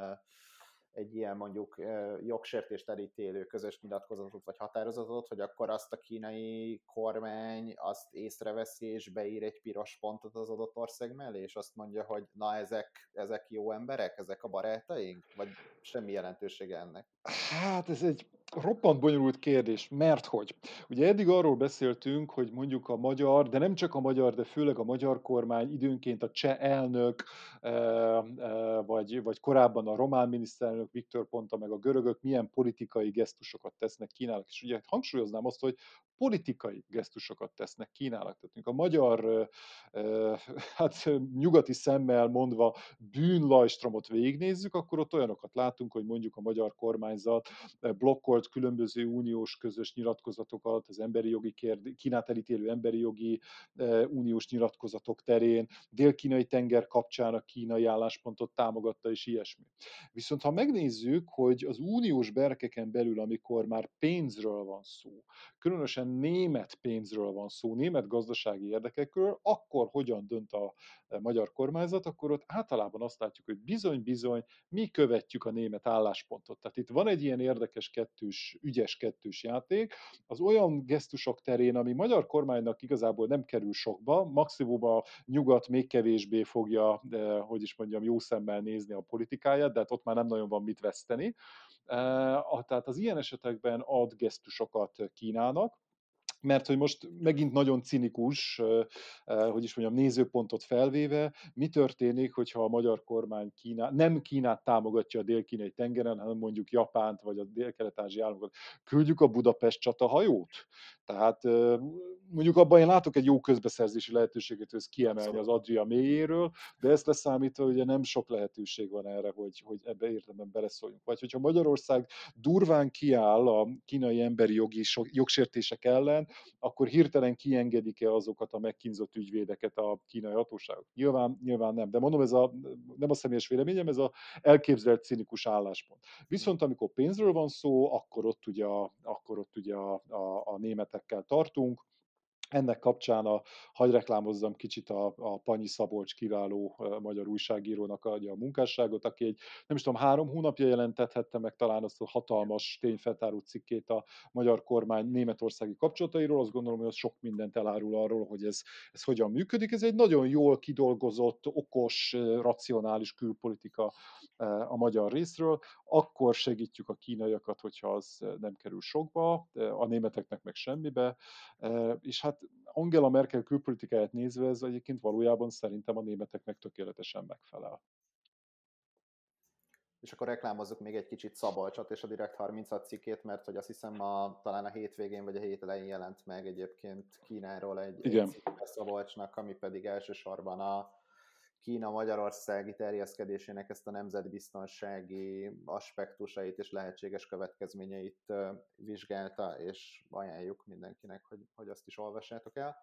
[SPEAKER 1] egy ilyen mondjuk jogsértést elítélő közös nyilatkozatot vagy határozatot, hogy akkor azt a kínai kormány azt észreveszi és beír egy piros pontot az adott ország mellé, és azt mondja, hogy na ezek, ezek jó emberek, ezek a barátaink, vagy semmi jelentősége ennek?
[SPEAKER 2] Hát ez egy roppant bonyolult kérdés, mert hogy? Ugye eddig arról beszéltünk, hogy mondjuk a magyar, de nem csak a magyar, de főleg a magyar kormány, időnként a cseh elnök, vagy, vagy korábban a román miniszterelnök Viktor Ponta, meg a görögök milyen politikai gesztusokat tesznek Kínának. És ugye hangsúlyoznám azt, hogy politikai gesztusokat tesznek Kínának. Tehát a magyar, hát nyugati szemmel mondva bűnlajstromot végignézzük, akkor ott olyanokat látunk, hogy mondjuk a magyar kormányzat blokkolt különböző uniós közös nyilatkozatokat, az emberi jogi kérdé, Kínát elítélő emberi jogi uniós nyilatkozatok terén, dél-kínai tenger kapcsán a kínai álláspontot támogatta, és ilyesmi. Viszont ha megnézzük, hogy az uniós berkeken belül, amikor már pénzről van szó, különösen német pénzről van szó, német gazdasági érdekekről, akkor hogyan dönt a e, magyar kormányzat, akkor ott általában azt látjuk, hogy bizony-bizony mi követjük a német álláspontot. Tehát itt van egy ilyen érdekes kettős, ügyes kettős játék, az olyan gesztusok terén, ami magyar kormánynak igazából nem kerül sokba, maximum a nyugat még kevésbé fogja, eh, hogy is mondjam, jó szemmel nézni a politikáját, de hát ott már nem nagyon van mit veszteni. Eh, tehát az ilyen esetekben ad gesztusokat Kínának, mert hogy most megint nagyon cinikus, hogy is mondjam, nézőpontot felvéve, mi történik, hogyha a magyar kormány Kína, nem Kínát támogatja a dél-kínai tengeren, hanem mondjuk Japánt vagy a dél-kelet-ázsiai államokat. Küldjük a Budapest csatahajót? Tehát mondjuk abban én látok egy jó közbeszerzési lehetőséget, hogy ezt kiemelni az Adria mélyéről, de ezt leszámítva ugye nem sok lehetőség van erre, hogy, hogy ebbe értelemben beleszóljunk. Vagy hogyha Magyarország durván kiáll a kínai emberi jogi jogsértések ellen, akkor hirtelen kiengedik-e azokat a megkínzott ügyvédeket a kínai hatóságok? Nyilván, nyilván nem. De mondom, ez a, nem a személyes véleményem, ez a elképzelt cinikus álláspont. Viszont amikor pénzről van szó, akkor ott ugye akkor ott ugye a, a, a németekkel tartunk, ennek kapcsán a, hagy reklámozzam kicsit a, a Panyi Szabolcs kiváló magyar újságírónak adja a munkásságot, aki egy, nem is tudom, három hónapja jelentethette meg talán azt a hatalmas tényfeltáró cikkét a magyar kormány németországi kapcsolatairól. Azt gondolom, hogy az sok mindent elárul arról, hogy ez, ez hogyan működik. Ez egy nagyon jól kidolgozott, okos, racionális külpolitika a magyar részről. Akkor segítjük a kínaiakat, hogyha az nem kerül sokba, a németeknek meg semmibe. És hát Angela Merkel külpolitikáját nézve ez egyébként valójában szerintem a németeknek tökéletesen megfelel.
[SPEAKER 1] És akkor reklámozzuk még egy kicsit Szabolcsot és a Direkt 36 cikkét, mert hogy azt hiszem a, talán a hétvégén vagy a hét elején jelent meg egyébként Kínáról egy, Igen. egy Szabolcsnak, ami pedig elsősorban a, Kína-Magyarországi terjeszkedésének ezt a nemzetbiztonsági aspektusait és lehetséges következményeit vizsgálta, és ajánljuk mindenkinek, hogy, hogy azt is olvassátok el.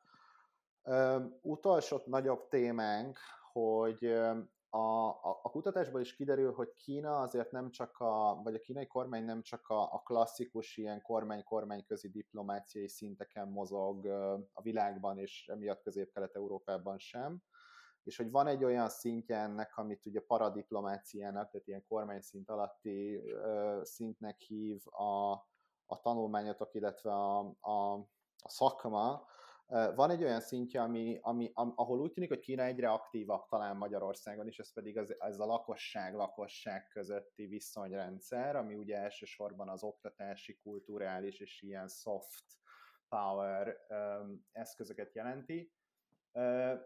[SPEAKER 1] Utolsó nagyobb témánk, hogy a, a, a kutatásból is kiderül, hogy Kína azért nem csak a, vagy a kínai kormány nem csak a, a klasszikus ilyen kormány-kormány közi diplomáciai szinteken mozog a világban, és emiatt Közép-Kelet-Európában sem, és hogy van egy olyan szintje ennek, amit ugye paradiplomáciának, tehát ilyen kormányszint alatti ö, szintnek hív a, a tanulmányotok, illetve a, a, a szakma, van egy olyan szintje, ami, ami, ahol úgy tűnik, hogy Kína egyre aktívabb talán Magyarországon is, ez pedig az, ez a lakosság-lakosság közötti viszonyrendszer, ami ugye elsősorban az oktatási, kulturális és ilyen soft power um, eszközöket jelenti.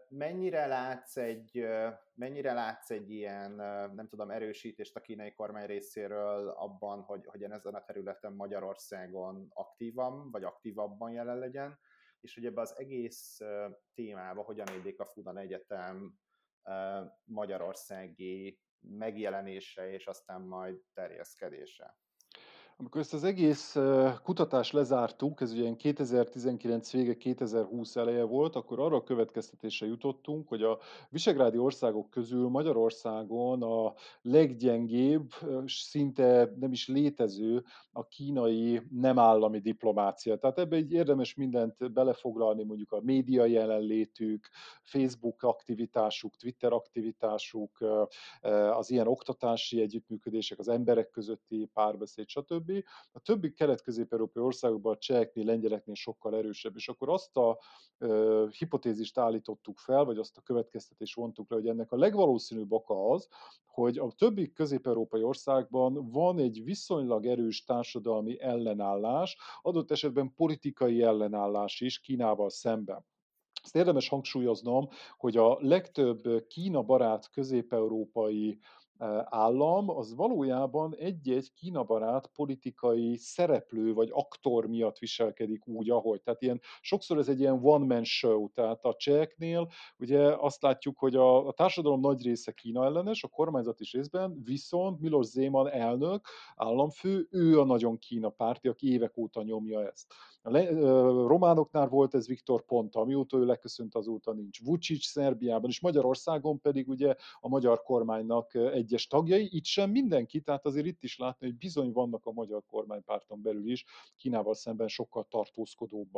[SPEAKER 1] Mennyire látsz egy, mennyire látsz egy ilyen, nem tudom, erősítést a kínai kormány részéről abban, hogy, hogy ezen a területen Magyarországon aktívan, vagy aktívabban jelen legyen, és hogy ebbe az egész témába hogyan élik a Fudan Egyetem magyarországi megjelenése, és aztán majd terjeszkedése?
[SPEAKER 2] Amikor ezt az egész kutatást lezártuk, ez ugye 2019 vége, 2020 eleje volt, akkor arra a következtetésre jutottunk, hogy a visegrádi országok közül Magyarországon a leggyengébb, szinte nem is létező a kínai nem állami diplomácia. Tehát ebbe egy érdemes mindent belefoglalni, mondjuk a média jelenlétük, Facebook aktivitásuk, Twitter aktivitásuk, az ilyen oktatási együttműködések, az emberek közötti párbeszéd, stb. A többi kelet-közép-európai országokban a cseheknél, lengyeleknél sokkal erősebb, és akkor azt a ö, hipotézist állítottuk fel, vagy azt a következtetést vontuk le, hogy ennek a legvalószínűbb oka az, hogy a többi közép-európai országban van egy viszonylag erős társadalmi ellenállás, adott esetben politikai ellenállás is Kínával szemben. Ezt érdemes hangsúlyoznom, hogy a legtöbb Kína barát közép-európai állam, az valójában egy-egy kínabarát politikai szereplő vagy aktor miatt viselkedik úgy, ahogy. Tehát ilyen, sokszor ez egy ilyen one-man show, tehát a cseheknél ugye azt látjuk, hogy a, a társadalom nagy része Kína ellenes, a kormányzat is részben, viszont Milos Zeman elnök, államfő, ő a nagyon Kína párti, aki évek óta nyomja ezt. A le, románoknál volt ez Viktor Ponta, amióta ő leköszönt, azóta nincs. Vucic Szerbiában, és Magyarországon pedig ugye a magyar kormánynak egyes tagjai, itt sem mindenki, tehát azért itt is látni, hogy bizony vannak a magyar kormánypárton belül is Kínával szemben sokkal tartózkodóbb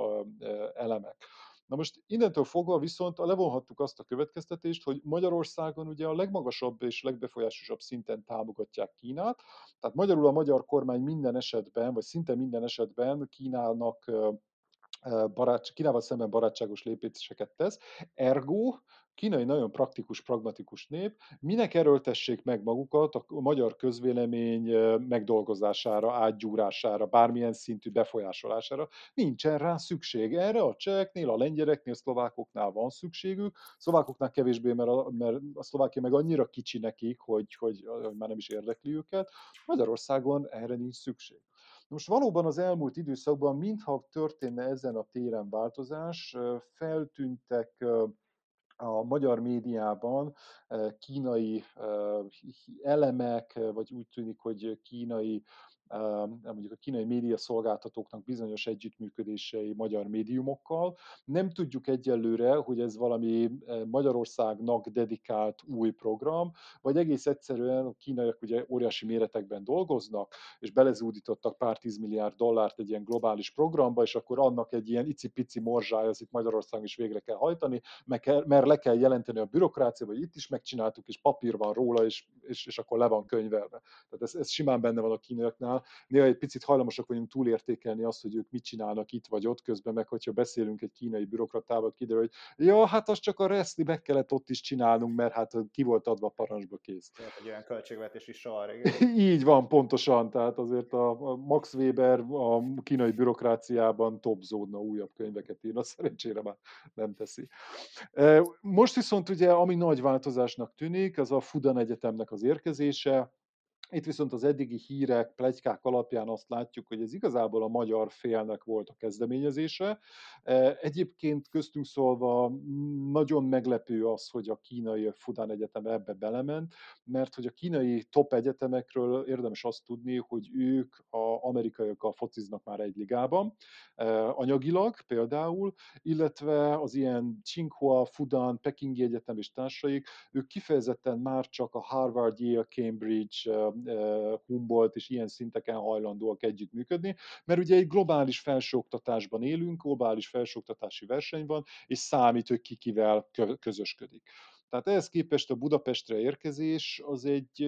[SPEAKER 2] elemek. Na most innentől fogva viszont levonhattuk azt a következtetést, hogy Magyarországon ugye a legmagasabb és legbefolyásosabb szinten támogatják Kínát, tehát magyarul a magyar kormány minden esetben, vagy szinte minden esetben Kínának barát, Kínával szemben barátságos lépéseket tesz, ergo kínai nagyon praktikus, pragmatikus nép, minek erőltessék meg magukat a magyar közvélemény megdolgozására, átgyúrására, bármilyen szintű befolyásolására. Nincsen rá szükség. Erre a cseheknél, a lengyeleknél, a szlovákoknál van szükségük, a szlovákoknál kevésbé, mert a, mert a szlovákia meg annyira kicsi nekik, hogy, hogy, hogy már nem is érdekli őket. Magyarországon erre nincs szükség. Most valóban az elmúlt időszakban, mintha történne ezen a téren változás, feltűntek a magyar médiában kínai elemek, vagy úgy tűnik, hogy kínai mondjuk a kínai média szolgáltatóknak bizonyos együttműködései magyar médiumokkal. Nem tudjuk egyelőre, hogy ez valami Magyarországnak dedikált új program, vagy egész egyszerűen a kínaiak ugye óriási méretekben dolgoznak, és belezúdítottak pár tízmilliárd dollárt egy ilyen globális programba, és akkor annak egy ilyen icipici morzsája, az itt Magyarországon is végre kell hajtani, mert le kell jelenteni a bürokrácia, vagy itt is megcsináltuk, és papír van róla, és, és, és akkor le van könyvelve. Tehát ez, ez simán benne van a kínaiaknál, néha egy picit hajlamosak vagyunk túlértékelni azt, hogy ők mit csinálnak itt vagy ott, közben meg, hogyha beszélünk egy kínai bürokratával, kiderül, hogy ja, hát az csak a reszli meg kellett ott is csinálnunk, mert hát ki volt adva a parancsba kész.
[SPEAKER 1] Tehát egy olyan költségvetési sor,
[SPEAKER 2] Így van, pontosan, tehát azért a Max Weber a kínai bürokráciában topzódna újabb könyveket írna, szerencsére már nem teszi. E, most viszont ugye, ami nagy változásnak tűnik, az a Fudan Egyetemnek az érkezése, itt viszont az eddigi hírek, plegykák alapján azt látjuk, hogy ez igazából a magyar félnek volt a kezdeményezése. E, egyébként köztünk szólva nagyon meglepő az, hogy a kínai Fudan Egyetem ebbe belement, mert hogy a kínai top egyetemekről érdemes azt tudni, hogy ők a amerikaiakkal fociznak már egy ligában, e, anyagilag például, illetve az ilyen Tsinghua, Fudan, Pekingi Egyetem és társaik, ők kifejezetten már csak a Harvard, Yale, Cambridge, Humboldt és ilyen szinteken hajlandóak együttműködni, mert ugye egy globális felsőoktatásban élünk, globális felsőoktatási verseny van, és számít, hogy ki kivel közösködik. Tehát ehhez képest a Budapestre érkezés az egy,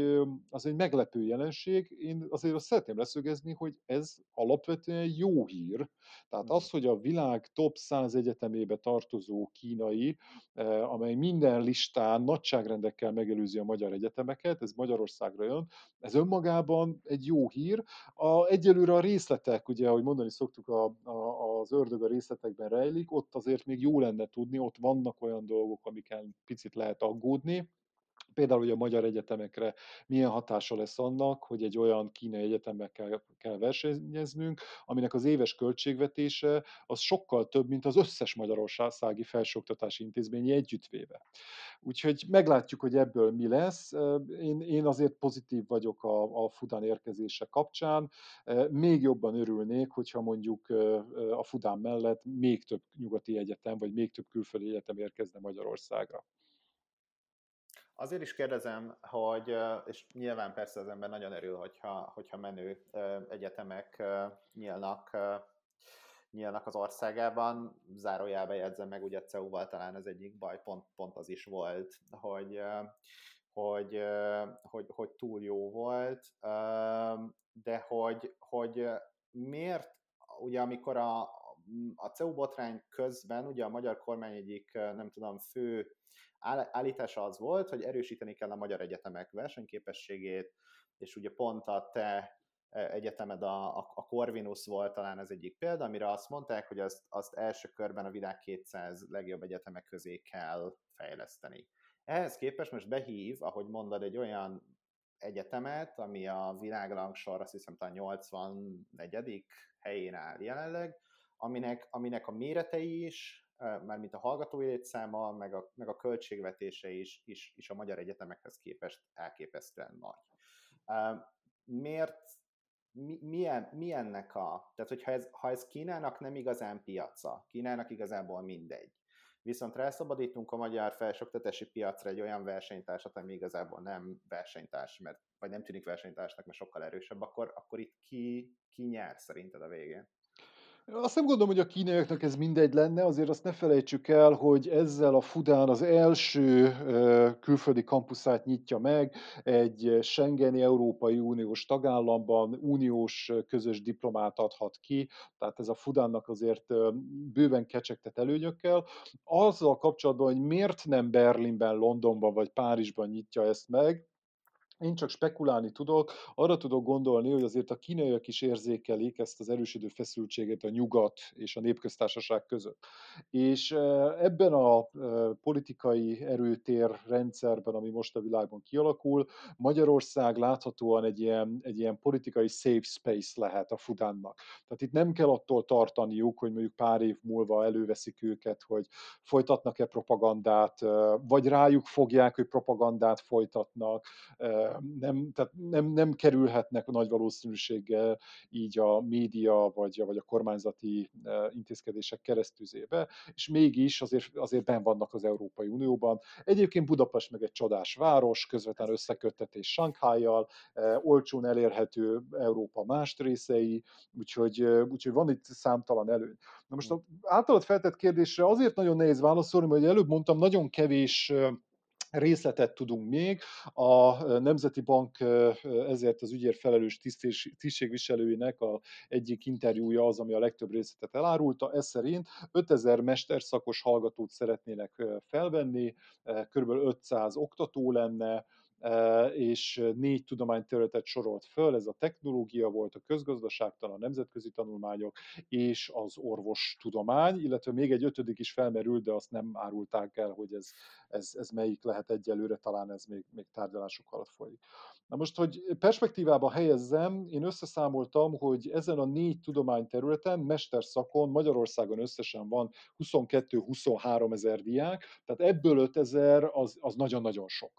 [SPEAKER 2] az egy meglepő jelenség. Én azért azt szeretném leszögezni, hogy ez alapvetően jó hír. Tehát az, hogy a világ top 100 egyetemébe tartozó kínai, amely minden listán nagyságrendekkel megelőzi a magyar egyetemeket, ez Magyarországra jön, ez önmagában egy jó hír. A, egyelőre a részletek, ugye, ahogy mondani szoktuk, a, a, az ördög a részletekben rejlik, ott azért még jó lenne tudni, ott vannak olyan dolgok, amiken picit lehet aggódni, például hogy a magyar egyetemekre milyen hatása lesz annak, hogy egy olyan kínai egyetemmel kell, kell versenyeznünk, aminek az éves költségvetése az sokkal több, mint az összes magyarországi felsőoktatási intézményi együttvéve. Úgyhogy meglátjuk, hogy ebből mi lesz. Én, én azért pozitív vagyok a, a Fudán érkezése kapcsán. Még jobban örülnék, hogyha mondjuk a Fudán mellett még több nyugati egyetem, vagy még több külföldi egyetem érkezne Magyarországra.
[SPEAKER 1] Azért is kérdezem, hogy, és nyilván persze az ember nagyon örül, hogyha, hogyha menő egyetemek nyílnak, nyílnak az országában. Zárójelbe jegyzem meg, ugye CEU-val talán az egyik baj pont, pont az is volt, hogy, hogy, hogy, hogy túl jó volt, de hogy, hogy miért, ugye amikor a, a CEU botrány közben ugye a magyar kormány egyik, nem tudom, fő állítása az volt, hogy erősíteni kell a magyar egyetemek versenyképességét, és ugye pont a te egyetemed, a, a Corvinus volt talán az egyik példa, amire azt mondták, hogy azt, azt első körben a világ 200 legjobb egyetemek közé kell fejleszteni. Ehhez képest most behív, ahogy mondod, egy olyan egyetemet, ami a világrangsor azt hiszem talán 84. helyén áll jelenleg, aminek, aminek a méretei is mármint a hallgatói létszáma, meg a, meg a költségvetése is, is, is a magyar egyetemekhez képest elképesztően nagy. Miért, mi, milyen, milyennek a, tehát hogyha ez, ha ez Kínának nem igazán piaca, Kínának igazából mindegy, viszont rászabadítunk a magyar felsőoktatási piacra egy olyan versenytársat, ami igazából nem versenytárs, mert, vagy nem tűnik versenytársnak, mert sokkal erősebb, akkor, akkor itt ki, ki nyer szerinted a végén?
[SPEAKER 2] Azt nem gondolom, hogy a kínaiaknak ez mindegy lenne, azért azt ne felejtsük el, hogy ezzel a Fudán az első külföldi kampuszát nyitja meg egy Schengeni Európai Uniós tagállamban, uniós közös diplomát adhat ki, tehát ez a Fudánnak azért bőven kecsegtet előnyökkel. Azzal kapcsolatban, hogy miért nem Berlinben, Londonban vagy Párizsban nyitja ezt meg, én csak spekulálni tudok, arra tudok gondolni, hogy azért a kínaiak is érzékelik ezt az erősödő feszültséget a nyugat és a népköztársaság között. És ebben a politikai erőtér rendszerben, ami most a világban kialakul, Magyarország láthatóan egy ilyen, egy ilyen politikai safe space lehet a Fudánnak. Tehát itt nem kell attól tartaniuk, hogy mondjuk pár év múlva előveszik őket, hogy folytatnak-e propagandát, vagy rájuk fogják, hogy propagandát folytatnak, nem, tehát nem, nem kerülhetnek nagy valószínűséggel így a média vagy, vagy a kormányzati intézkedések keresztüzébe, és mégis azért, azért ben vannak az Európai Unióban. Egyébként Budapest meg egy csodás város, közvetlen összeköttetés Sankhájjal, olcsón elérhető Európa más részei, úgyhogy, úgyhogy van itt számtalan előny. Na most az általad feltett kérdésre azért nagyon nehéz válaszolni, mert előbb mondtam, nagyon kevés részletet tudunk még. A Nemzeti Bank ezért az ügyért felelős tisztségviselőinek a egyik interjúja az, ami a legtöbb részletet elárulta. Ez szerint 5000 mesterszakos hallgatót szeretnének felvenni, kb. 500 oktató lenne, és négy tudományterületet sorolt föl, ez a technológia volt, a közgazdaságtan, a nemzetközi tanulmányok és az orvostudomány, illetve még egy ötödik is felmerült, de azt nem árulták el, hogy ez, ez, ez melyik lehet egyelőre, talán ez még, még tárgyalások alatt folyik. Na most, hogy perspektívába helyezzem, én összeszámoltam, hogy ezen a négy tudományterületen, mesterszakon Magyarországon összesen van 22-23 ezer diák, tehát ebből 5 ezer az, az nagyon-nagyon sok.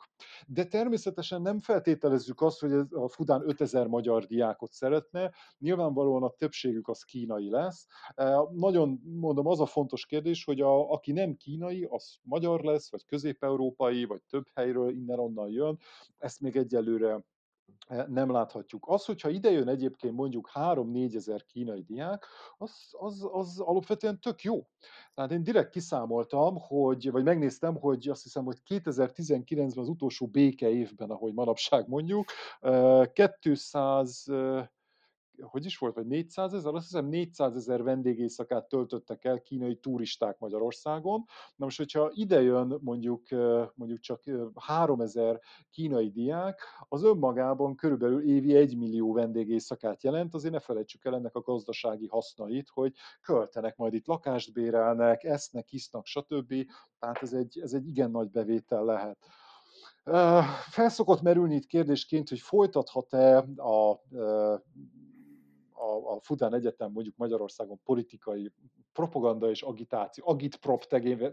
[SPEAKER 2] De természetesen nem feltételezzük azt, hogy ez a Fudán 5000 magyar diákot szeretne, nyilvánvalóan a többségük az kínai lesz. Nagyon mondom, az a fontos kérdés, hogy a, aki nem kínai, az magyar lesz, vagy közép-európai, vagy több helyről innen-onnan jön, ezt még egyelőre nem láthatjuk. Az, hogyha ide jön egyébként mondjuk 3-4 ezer kínai diák, az, az, az alapvetően tök jó. Tehát én direkt kiszámoltam, hogy, vagy megnéztem, hogy azt hiszem, hogy 2019-ben az utolsó béke évben, ahogy manapság mondjuk, 200 eh, hogy is volt, vagy 400 ezer, azt hiszem 400 ezer vendégészakát töltöttek el kínai turisták Magyarországon. Na most, hogyha ide jön mondjuk, mondjuk csak 3000 kínai diák, az önmagában körülbelül évi 1 millió vendégészakát jelent, azért ne felejtsük el ennek a gazdasági hasznait, hogy költenek, majd itt lakást bérelnek, esznek, isznak, stb. Tehát ez egy, ez egy igen nagy bevétel lehet. Felszokott merülni itt kérdésként, hogy folytathat-e a a, a Fudán Egyetem mondjuk Magyarországon politikai propaganda és agitáció, agitprop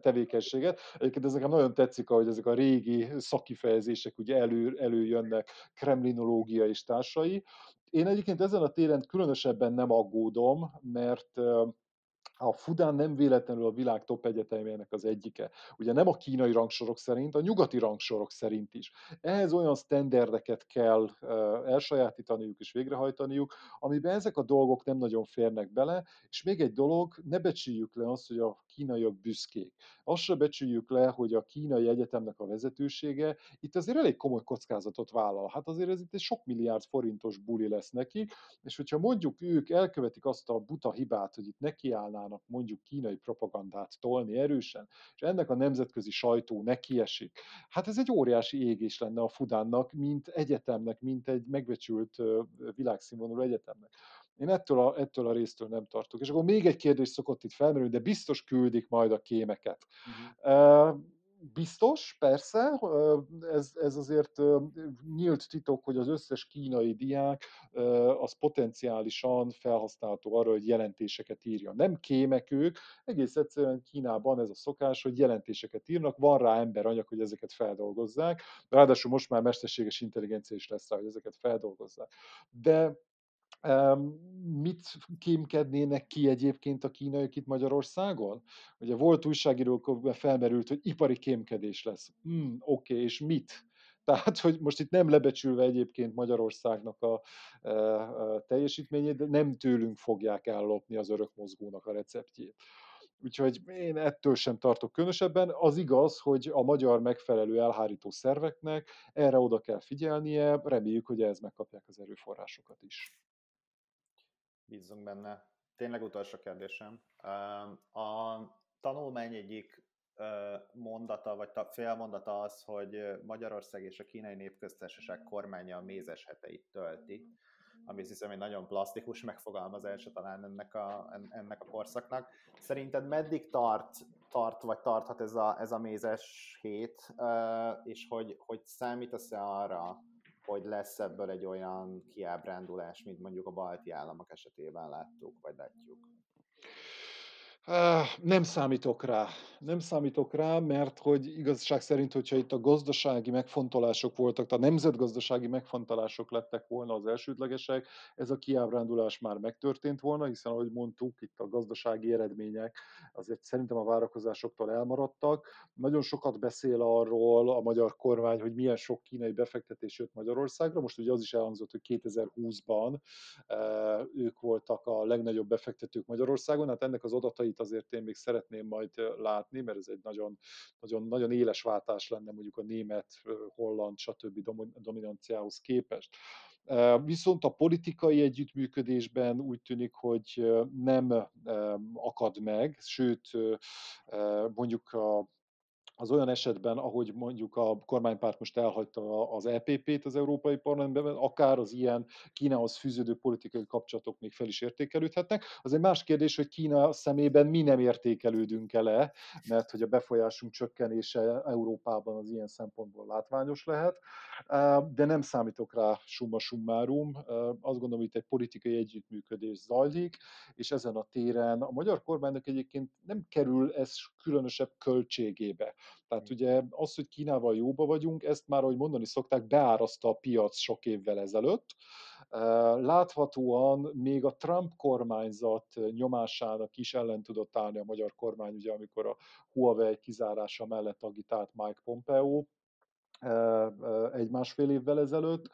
[SPEAKER 2] tevékenységet. Egyébként ezek nagyon tetszik, ahogy ezek a régi szakifejezések ugye elő, előjönnek, kremlinológia és társai. Én egyébként ezen a téren különösebben nem aggódom, mert a Fudán nem véletlenül a világ top egyetemének az egyike. Ugye nem a kínai rangsorok szerint, a nyugati rangsorok szerint is. Ehhez olyan sztenderdeket kell elsajátítaniuk és végrehajtaniuk, amiben ezek a dolgok nem nagyon férnek bele, és még egy dolog, ne becsüljük le azt, hogy a kínaiak büszkék. Azt se becsüljük le, hogy a kínai egyetemnek a vezetősége itt azért elég komoly kockázatot vállal. Hát azért ez itt egy sok milliárd forintos buli lesz nekik, és hogyha mondjuk ők elkövetik azt a buta hibát, hogy itt nekiállnának mondjuk kínai propagandát tolni erősen, és ennek a nemzetközi sajtó nekiesik, hát ez egy óriási égés lenne a Fudánnak, mint egyetemnek, mint egy megbecsült világszínvonalú egyetemnek. Én ettől a, ettől a résztől nem tartok. És akkor még egy kérdés szokott itt felmerülni, de biztos küldik majd a kémeket. Uh-huh. Biztos, persze, ez, ez azért nyílt titok, hogy az összes kínai diák az potenciálisan felhasználható arra, hogy jelentéseket írja. Nem kémek ők, egész egyszerűen Kínában ez a szokás, hogy jelentéseket írnak, van rá emberanyag, hogy ezeket feldolgozzák, ráadásul most már mesterséges intelligencia is lesz rá, hogy ezeket feldolgozzák. De Mit kémkednének ki egyébként a kínaiak itt Magyarországon? Ugye volt újságírók, felmerült, hogy ipari kémkedés lesz. Hmm, Oké, okay, és mit? Tehát, hogy most itt nem lebecsülve egyébként Magyarországnak a, a teljesítményét, de nem tőlünk fogják ellopni az örök mozgónak a receptjét. Úgyhogy én ettől sem tartok különösebben. Az igaz, hogy a magyar megfelelő elhárító szerveknek erre oda kell figyelnie, reméljük, hogy ez megkapják az erőforrásokat is.
[SPEAKER 1] Bízzunk benne. Tényleg utolsó kérdésem. A tanulmány egyik mondata, vagy félmondata az, hogy Magyarország és a kínai népköztársaság kormánya a mézes heteit tölti, ami hiszem egy nagyon plastikus megfogalmazása talán ennek a, ennek a korszaknak. Szerinted meddig tart, tart vagy tarthat ez a, ez a mézes hét, és hogy, hogy számítasz-e arra, hogy lesz ebből egy olyan kiábrándulás, mint mondjuk a balti államok esetében láttuk, vagy látjuk?
[SPEAKER 2] Nem számítok rá. Nem számítok rá, mert hogy igazság szerint, hogyha itt a gazdasági megfontolások voltak, a nemzetgazdasági megfontolások lettek volna az elsődlegesek, ez a kiábrándulás már megtörtént volna, hiszen ahogy mondtuk, itt a gazdasági eredmények azért szerintem a várakozásoktól elmaradtak. Nagyon sokat beszél arról a magyar kormány, hogy milyen sok kínai befektetés jött Magyarországra. Most ugye az is elhangzott, hogy 2020-ban ők voltak a legnagyobb befektetők Magyarországon, hát ennek az adatai itt azért én még szeretném majd látni, mert ez egy nagyon, nagyon, nagyon éles váltás lenne mondjuk a német, holland, stb. dominanciához képest. Viszont a politikai együttműködésben úgy tűnik, hogy nem akad meg, sőt mondjuk a az olyan esetben, ahogy mondjuk a kormánypárt most elhagyta az EPP-t az Európai Parlamentben, akár az ilyen Kínához fűződő politikai kapcsolatok még fel is értékelődhetnek. Az egy más kérdés, hogy Kína szemében mi nem értékelődünk el mert hogy a befolyásunk csökkenése Európában az ilyen szempontból látványos lehet, de nem számítok rá summa summarum. Azt gondolom, hogy itt egy politikai együttműködés zajlik, és ezen a téren a magyar kormánynak egyébként nem kerül ez különösebb költségébe. Tehát ugye az, hogy Kínával jóba vagyunk, ezt már, ahogy mondani szokták, beáraszta a piac sok évvel ezelőtt. Láthatóan még a Trump kormányzat nyomásának is ellen tudott állni a magyar kormány, ugye amikor a Huawei kizárása mellett agitált Mike Pompeo, egy másfél évvel ezelőtt.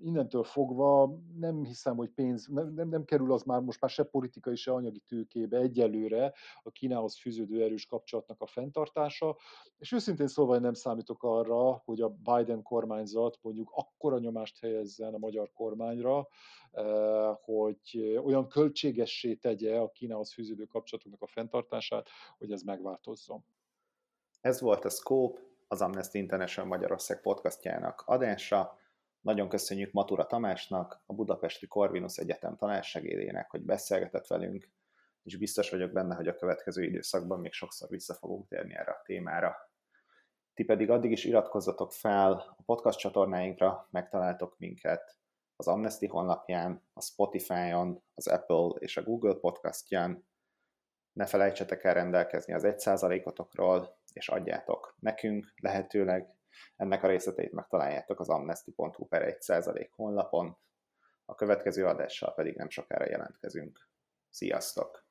[SPEAKER 2] Innentől fogva nem hiszem, hogy pénz, nem, nem, nem kerül az már most már se politikai, se anyagi tőkébe egyelőre a Kínához fűződő erős kapcsolatnak a fenntartása, és őszintén szólva nem számítok arra, hogy a Biden kormányzat mondjuk akkora nyomást helyezzen a magyar kormányra, hogy olyan költségessé tegye a Kínához fűződő kapcsolatoknak a fenntartását, hogy ez megváltozzon.
[SPEAKER 1] Ez volt a Scope, az Amnesty International Magyarország podcastjának adása. Nagyon köszönjük Matura Tamásnak, a Budapesti Corvinus Egyetem tanársegédének, hogy beszélgetett velünk, és biztos vagyok benne, hogy a következő időszakban még sokszor vissza fogunk térni erre a témára. Ti pedig addig is iratkozzatok fel a podcast csatornáinkra, megtaláltok minket az Amnesty honlapján, a Spotify-on, az Apple és a Google podcastján. Ne felejtsetek el rendelkezni az 1%-otokról, és adjátok nekünk lehetőleg. Ennek a részleteit megtaláljátok az amnesty.hu per 1% honlapon. A következő adással pedig nem sokára jelentkezünk. Sziasztok!